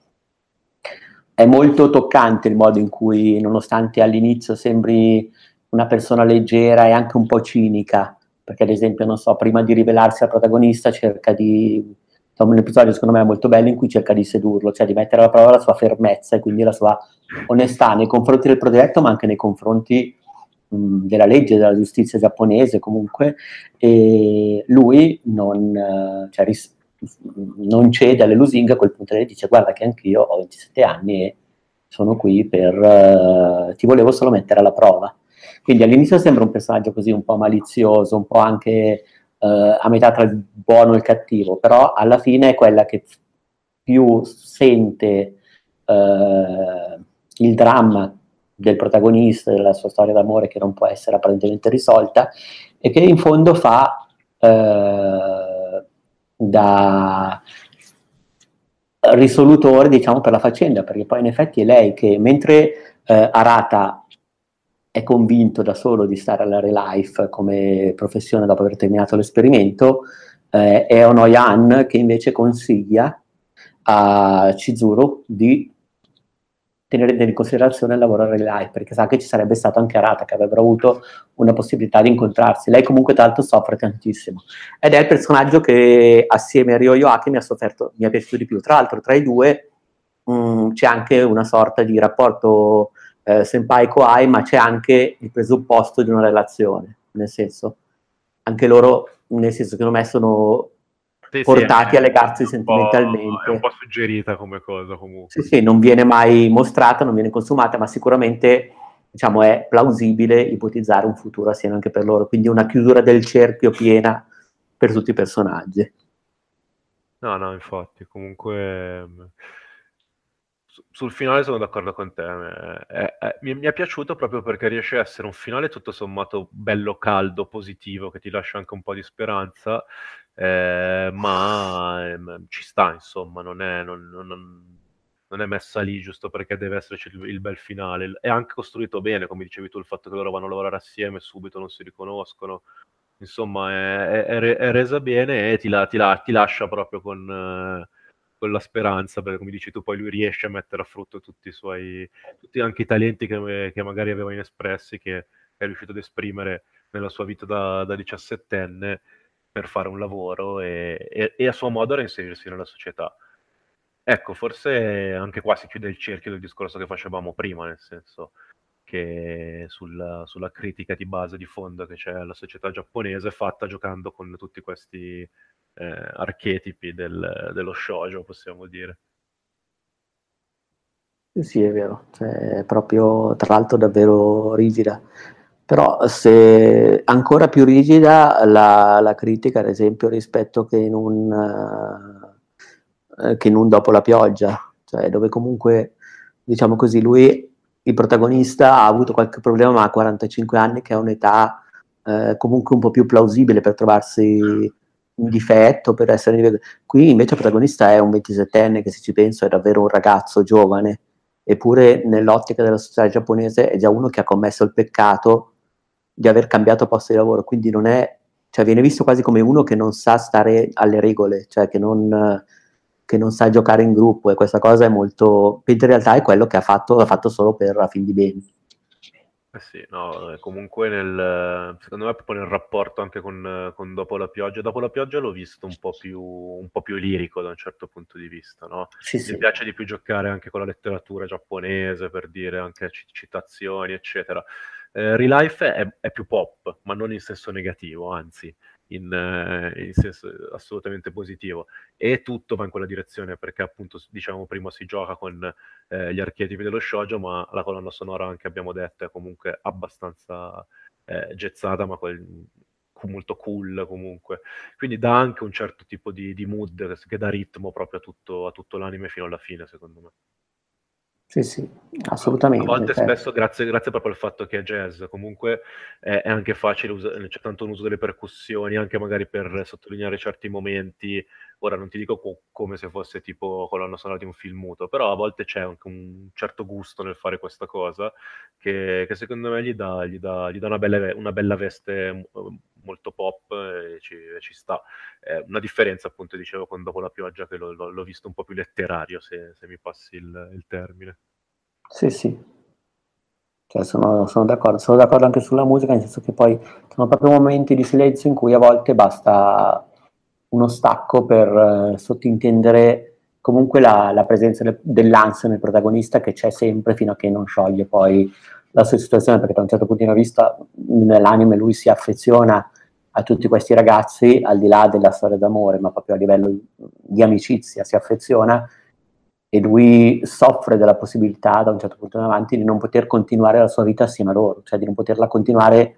S2: È molto toccante il modo in cui, nonostante all'inizio sembri una persona leggera e anche un po' cinica, perché ad esempio, non so, prima di rivelarsi al protagonista cerca di... Un episodio secondo me molto bello in cui cerca di sedurlo, cioè di mettere alla prova la sua fermezza e quindi la sua onestà nei confronti del progetto, ma anche nei confronti della legge della giustizia giapponese comunque e lui non, eh, cioè, ris- non cede alle lusinghe a quel punto lei dice guarda che anch'io ho 27 anni e sono qui per uh, ti volevo solo mettere alla prova. Quindi all'inizio sembra un personaggio così un po' malizioso un po' anche uh, a metà tra il buono e il cattivo però alla fine è quella che più sente uh, il dramma del protagonista, della sua storia d'amore che non può essere apparentemente risolta e che in fondo fa eh, da risolutore diciamo per la faccenda perché poi in effetti è lei che mentre eh, Arata è convinto da solo di stare alla Relife come professione dopo aver terminato l'esperimento eh, è Onoyan che invece consiglia a Chizuru di tenere in considerazione il lavoro real life, perché sa che ci sarebbe stato anche Arata, che avrebbero avuto una possibilità di incontrarsi. Lei comunque l'altro soffre tantissimo. Ed è il personaggio che assieme a Ryo Yoaki mi ha sofferto, mi è piaciuto di più. Tra l'altro tra i due mh, mm, c'è anche una sorta di rapporto eh, senpai-koai, ma c'è anche il presupposto di una relazione, nel senso, anche loro, nel senso che secondo me sono sì, portati sì, a legarsi sentimentalmente.
S3: È un po' suggerita come cosa comunque.
S2: Sì, sì, non viene mai mostrata, non viene consumata, ma sicuramente diciamo, è plausibile ipotizzare un futuro assieme anche per loro, quindi una chiusura del cerchio piena per tutti i personaggi.
S3: No, no, infatti, comunque sul finale sono d'accordo con te. È, è, mi, mi, è piaciuto proprio perché riesce a essere un finale tutto sommato bello caldo, positivo, che ti lascia anche un po' di speranza, eh, ma eh, ci sta, insomma, non è, non, non, non è, messa lì giusto perché deve esserci il, il, bel finale. È anche costruito bene, come dicevi tu, il fatto che loro vanno a lavorare assieme subito non si riconoscono. Insomma, è, è resa bene e ti, la, ti, la, ti lascia proprio con... Eh, con la speranza, perché come dici tu, poi lui riesce a mettere a frutto tutti i suoi, tutti anche i talenti che, che magari aveva inespressi, che è riuscito ad esprimere nella sua vita da, da 17enne per fare un lavoro e, e, e a suo modo reinserirsi nella società. Ecco, forse anche qua si chiude il cerchio del discorso che facevamo prima, nel senso che sulla, sulla critica di base, di fondo che c'è alla società giapponese, fatta giocando con tutti questi eh, archetipi del, dello shoujo, possiamo dire.
S2: Sì, è vero, cioè, è proprio tra l'altro davvero rigida. Però se ancora più rigida la, la critica, ad esempio, rispetto che in un, uh, che in un dopo la pioggia, cioè dove comunque, diciamo così, lui, il protagonista, ha avuto qualche problema, ma ha 45 anni, che è un'età uh, comunque un po' più plausibile per trovarsi un difetto per essere. Qui invece il protagonista è un 27enne che se ci penso è davvero un ragazzo giovane, eppure nell'ottica della società giapponese è già uno che ha commesso il peccato di aver cambiato posto di lavoro, quindi non è, cioè viene visto quasi come uno che non sa stare alle regole, cioè che non, che non sa giocare in gruppo e questa cosa è molto, in realtà è quello che ha fatto, ha fatto solo per a fin di bene.
S3: Eh sì, no, eh, comunque nel, secondo me proprio nel rapporto anche con, con Dopo la pioggia, Dopo la pioggia l'ho visto un po' più, un po più lirico da un certo punto di vista, no?
S2: Sì,
S3: Mi
S2: sì.
S3: piace di più giocare anche con la letteratura giapponese, per dire anche citazioni, eccetera. Eh, Relife è, è più pop, ma non in senso negativo, anzi, in, eh, in, senso assolutamente positivo. E tutto va in quella direzione perché appunto diciamo prima si gioca con eh, gli archetipi dello shoujo ma la colonna sonora anche abbiamo detto è comunque abbastanza eh, gezzata ma quel, molto cool comunque. Quindi dà anche un certo tipo di, di mood che dà ritmo proprio a tutto, a tutto l'anime fino alla fine secondo me
S2: sì, sì, assolutamente.
S3: A volte certo. spesso, grazie, grazie, proprio al fatto che è jazz, comunque è, è anche facile, usare, c'è tanto un uso delle percussioni, anche magari per sottolineare certi momenti. Ora non ti dico co- come se fosse tipo colonna sonora di un film muto, però a volte c'è anche un certo gusto nel fare questa cosa che, che secondo me gli dà, gli dà, gli dà una, bella, una, bella, veste molto pop e ci, e ci sta. È una differenza appunto, dicevo, con Dopo la pioggia che l'ho, l'ho visto un po' più letterario, se, se mi passi il, il termine.
S2: Sì, sì, cioè sono, sono, d'accordo, sono d'accordo anche sulla musica, nel senso che poi sono proprio momenti di silenzio in cui a volte basta uno stacco per eh, sottintendere comunque la, la presenza de, dell'ansia nel protagonista che c'è sempre fino a che non scioglie poi la sua situazione, perché da un certo punto di vista nell'anime lui si affeziona a tutti questi ragazzi al di là della storia d'amore, ma proprio a livello di amicizia si affeziona e lui soffre della possibilità da un certo punto in avanti di non poter continuare la sua vita assieme a loro, cioè di non poterla continuare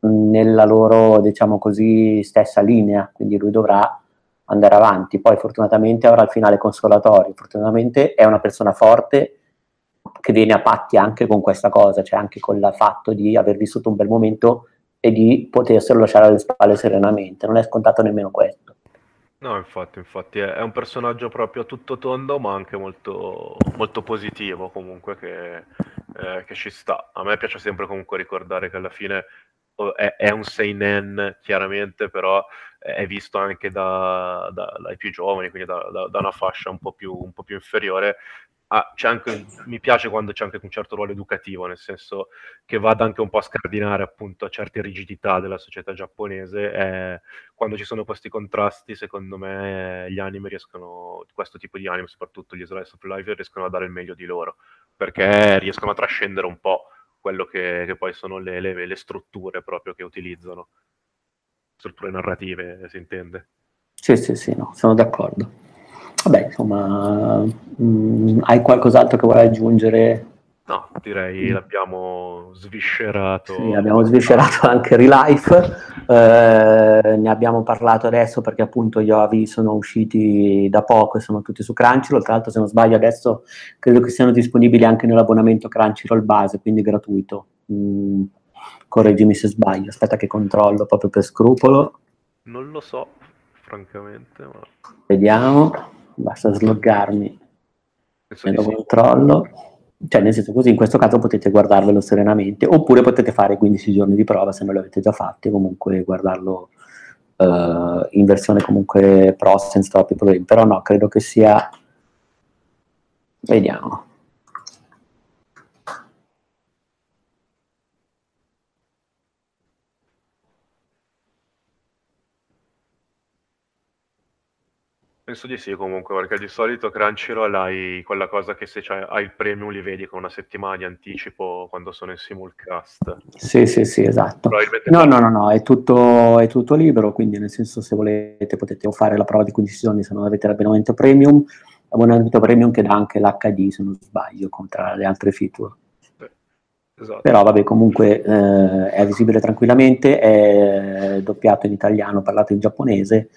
S2: nella loro, diciamo così, stessa linea, quindi lui dovrà andare avanti, poi fortunatamente avrà il finale consolatorio, fortunatamente è una persona forte che viene a patti anche con questa cosa, cioè anche con il fatto di aver vissuto un bel momento e di poterselo lasciare alle spalle serenamente, non è scontato nemmeno questo.
S3: No, infatti, infatti è, è un personaggio proprio tutto tondo, ma anche molto, molto positivo comunque che, eh, che ci sta. A me piace sempre comunque ricordare che alla fine è, è un seinen chiaramente, però è visto anche da, da, dai più giovani, quindi da, da, una fascia un po' più, un po più inferiore, ah, anche, mi piace quando c'è anche un certo ruolo educativo, nel senso che vada anche un po' a scardinare appunto certe rigidità della società giapponese. E quando ci sono questi contrasti, secondo me gli anime riescono, questo tipo di anime, soprattutto gli slice of life, riescono a dare il meglio di loro, perché riescono a trascendere un po' quello che, che poi sono le, le, le strutture proprio che utilizzano. Strutture narrative, si intende.
S2: Sì, sì, sì, no, sono d'accordo. Vabbè, insomma, mh, mm, hai qualcos'altro che vuoi aggiungere
S3: No, direi l'abbiamo sviscerato.
S2: Sì, abbiamo sviscerato anche Relife, eh, ne abbiamo parlato adesso perché appunto gli OAV sono usciti da poco e sono tutti su Crunchyroll, tra l'altro se non sbaglio adesso credo che siano disponibili anche nell'abbonamento Crunchyroll base, quindi gratuito. Mm, correggimi se sbaglio, aspetta che controllo proprio per scrupolo.
S3: Non lo so, francamente. Ma...
S2: Vediamo, basta sloggarmi e lo sì. Cioè nel senso così in questo caso potete guardarvelo serenamente oppure potete fare 15 giorni di prova se non l'avete già fatti comunque guardarlo uh, in versione comunque pro senza troppi problemi. Però no credo che sia vediamo
S3: Penso di sì comunque, perché di solito Crunchyroll hai quella cosa che se hai il premium li vedi con una settimana di anticipo quando sono in simulcast.
S2: Sì, sì, sì, esatto. No, no, no, no, è tutto, è tutto libero, quindi nel senso se volete potete fare la prova di 15 giorni se non avete l'abbonamento premium, l'abbonamento premium che dà anche l'HD se non sbaglio, tra le altre feature. Esatto. Però vabbè, comunque eh, è visibile tranquillamente, è doppiato in italiano, parlato in giapponese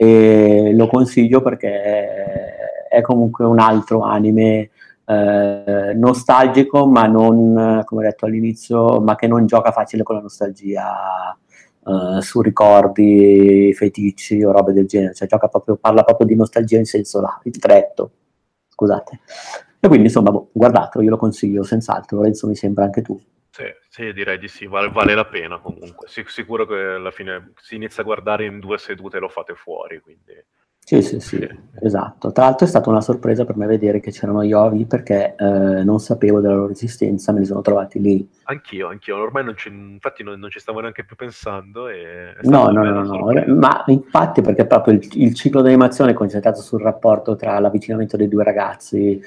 S2: e lo consiglio perché è comunque un altro anime eh, nostalgico, ma non, come detto all'inizio, ma che non gioca facile con la nostalgia eh, su ricordi, feticci o robe del genere, cioè proprio, parla proprio di nostalgia in senso là, stretto. Scusate. E quindi insomma, boh, guardatelo, io lo consiglio senz'altro, Lorenzo mi sembra anche tu.
S3: Sì, sì direi di sì, vale, vale la pena comunque. Sic- sicuro che alla fine si inizia a guardare in due sedute e lo fate fuori, quindi...
S2: Sì, sì, sì, esatto. Tra l'altro è stata una sorpresa per me vedere che c'erano gli ovi perché eh, non sapevo della loro esistenza, me li sono trovati lì.
S3: Anch'io, anch'io, ormai non ci, infatti non, non, ci stavo neanche più pensando.
S2: No, no, no, no, ma infatti perché proprio il, il ciclo d'animazione è concentrato sul rapporto tra l'avvicinamento dei due ragazzi,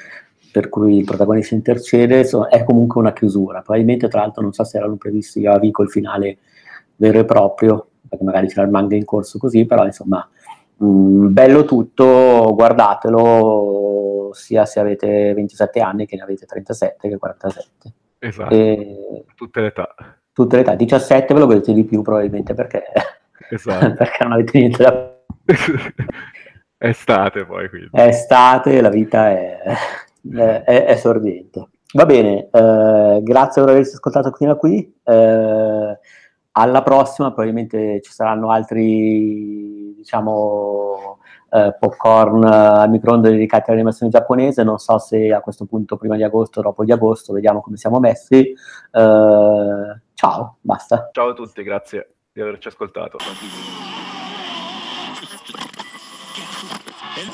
S2: per cui il protagonista intercede, è comunque una chiusura. Probabilmente, tra l'altro, non so se erano previsti io Avico il finale vero e proprio, perché magari c'era il manga in corso così, però insomma, mh, mm, bello tutto, guardatelo sia se avete 27 anni che ne avete 37 che 47.
S3: Esatto, e... tutte le età.
S2: Tutte le età, 17 ve lo vedete di più probabilmente perché, esatto. perché non avete niente da...
S3: Estate poi quindi.
S2: È estate, la vita è eh, è, è sorgente. Va bene, eh, grazie per averci ascoltato fino a qui. Eh, alla prossima, probabilmente ci saranno altri, diciamo, eh, popcorn al microonde dedicati all'animazione giapponese. Non so se a questo punto prima di agosto o dopo di agosto, vediamo come siamo messi. Eh, ciao, basta.
S3: Ciao a tutti, grazie di averci ascoltato.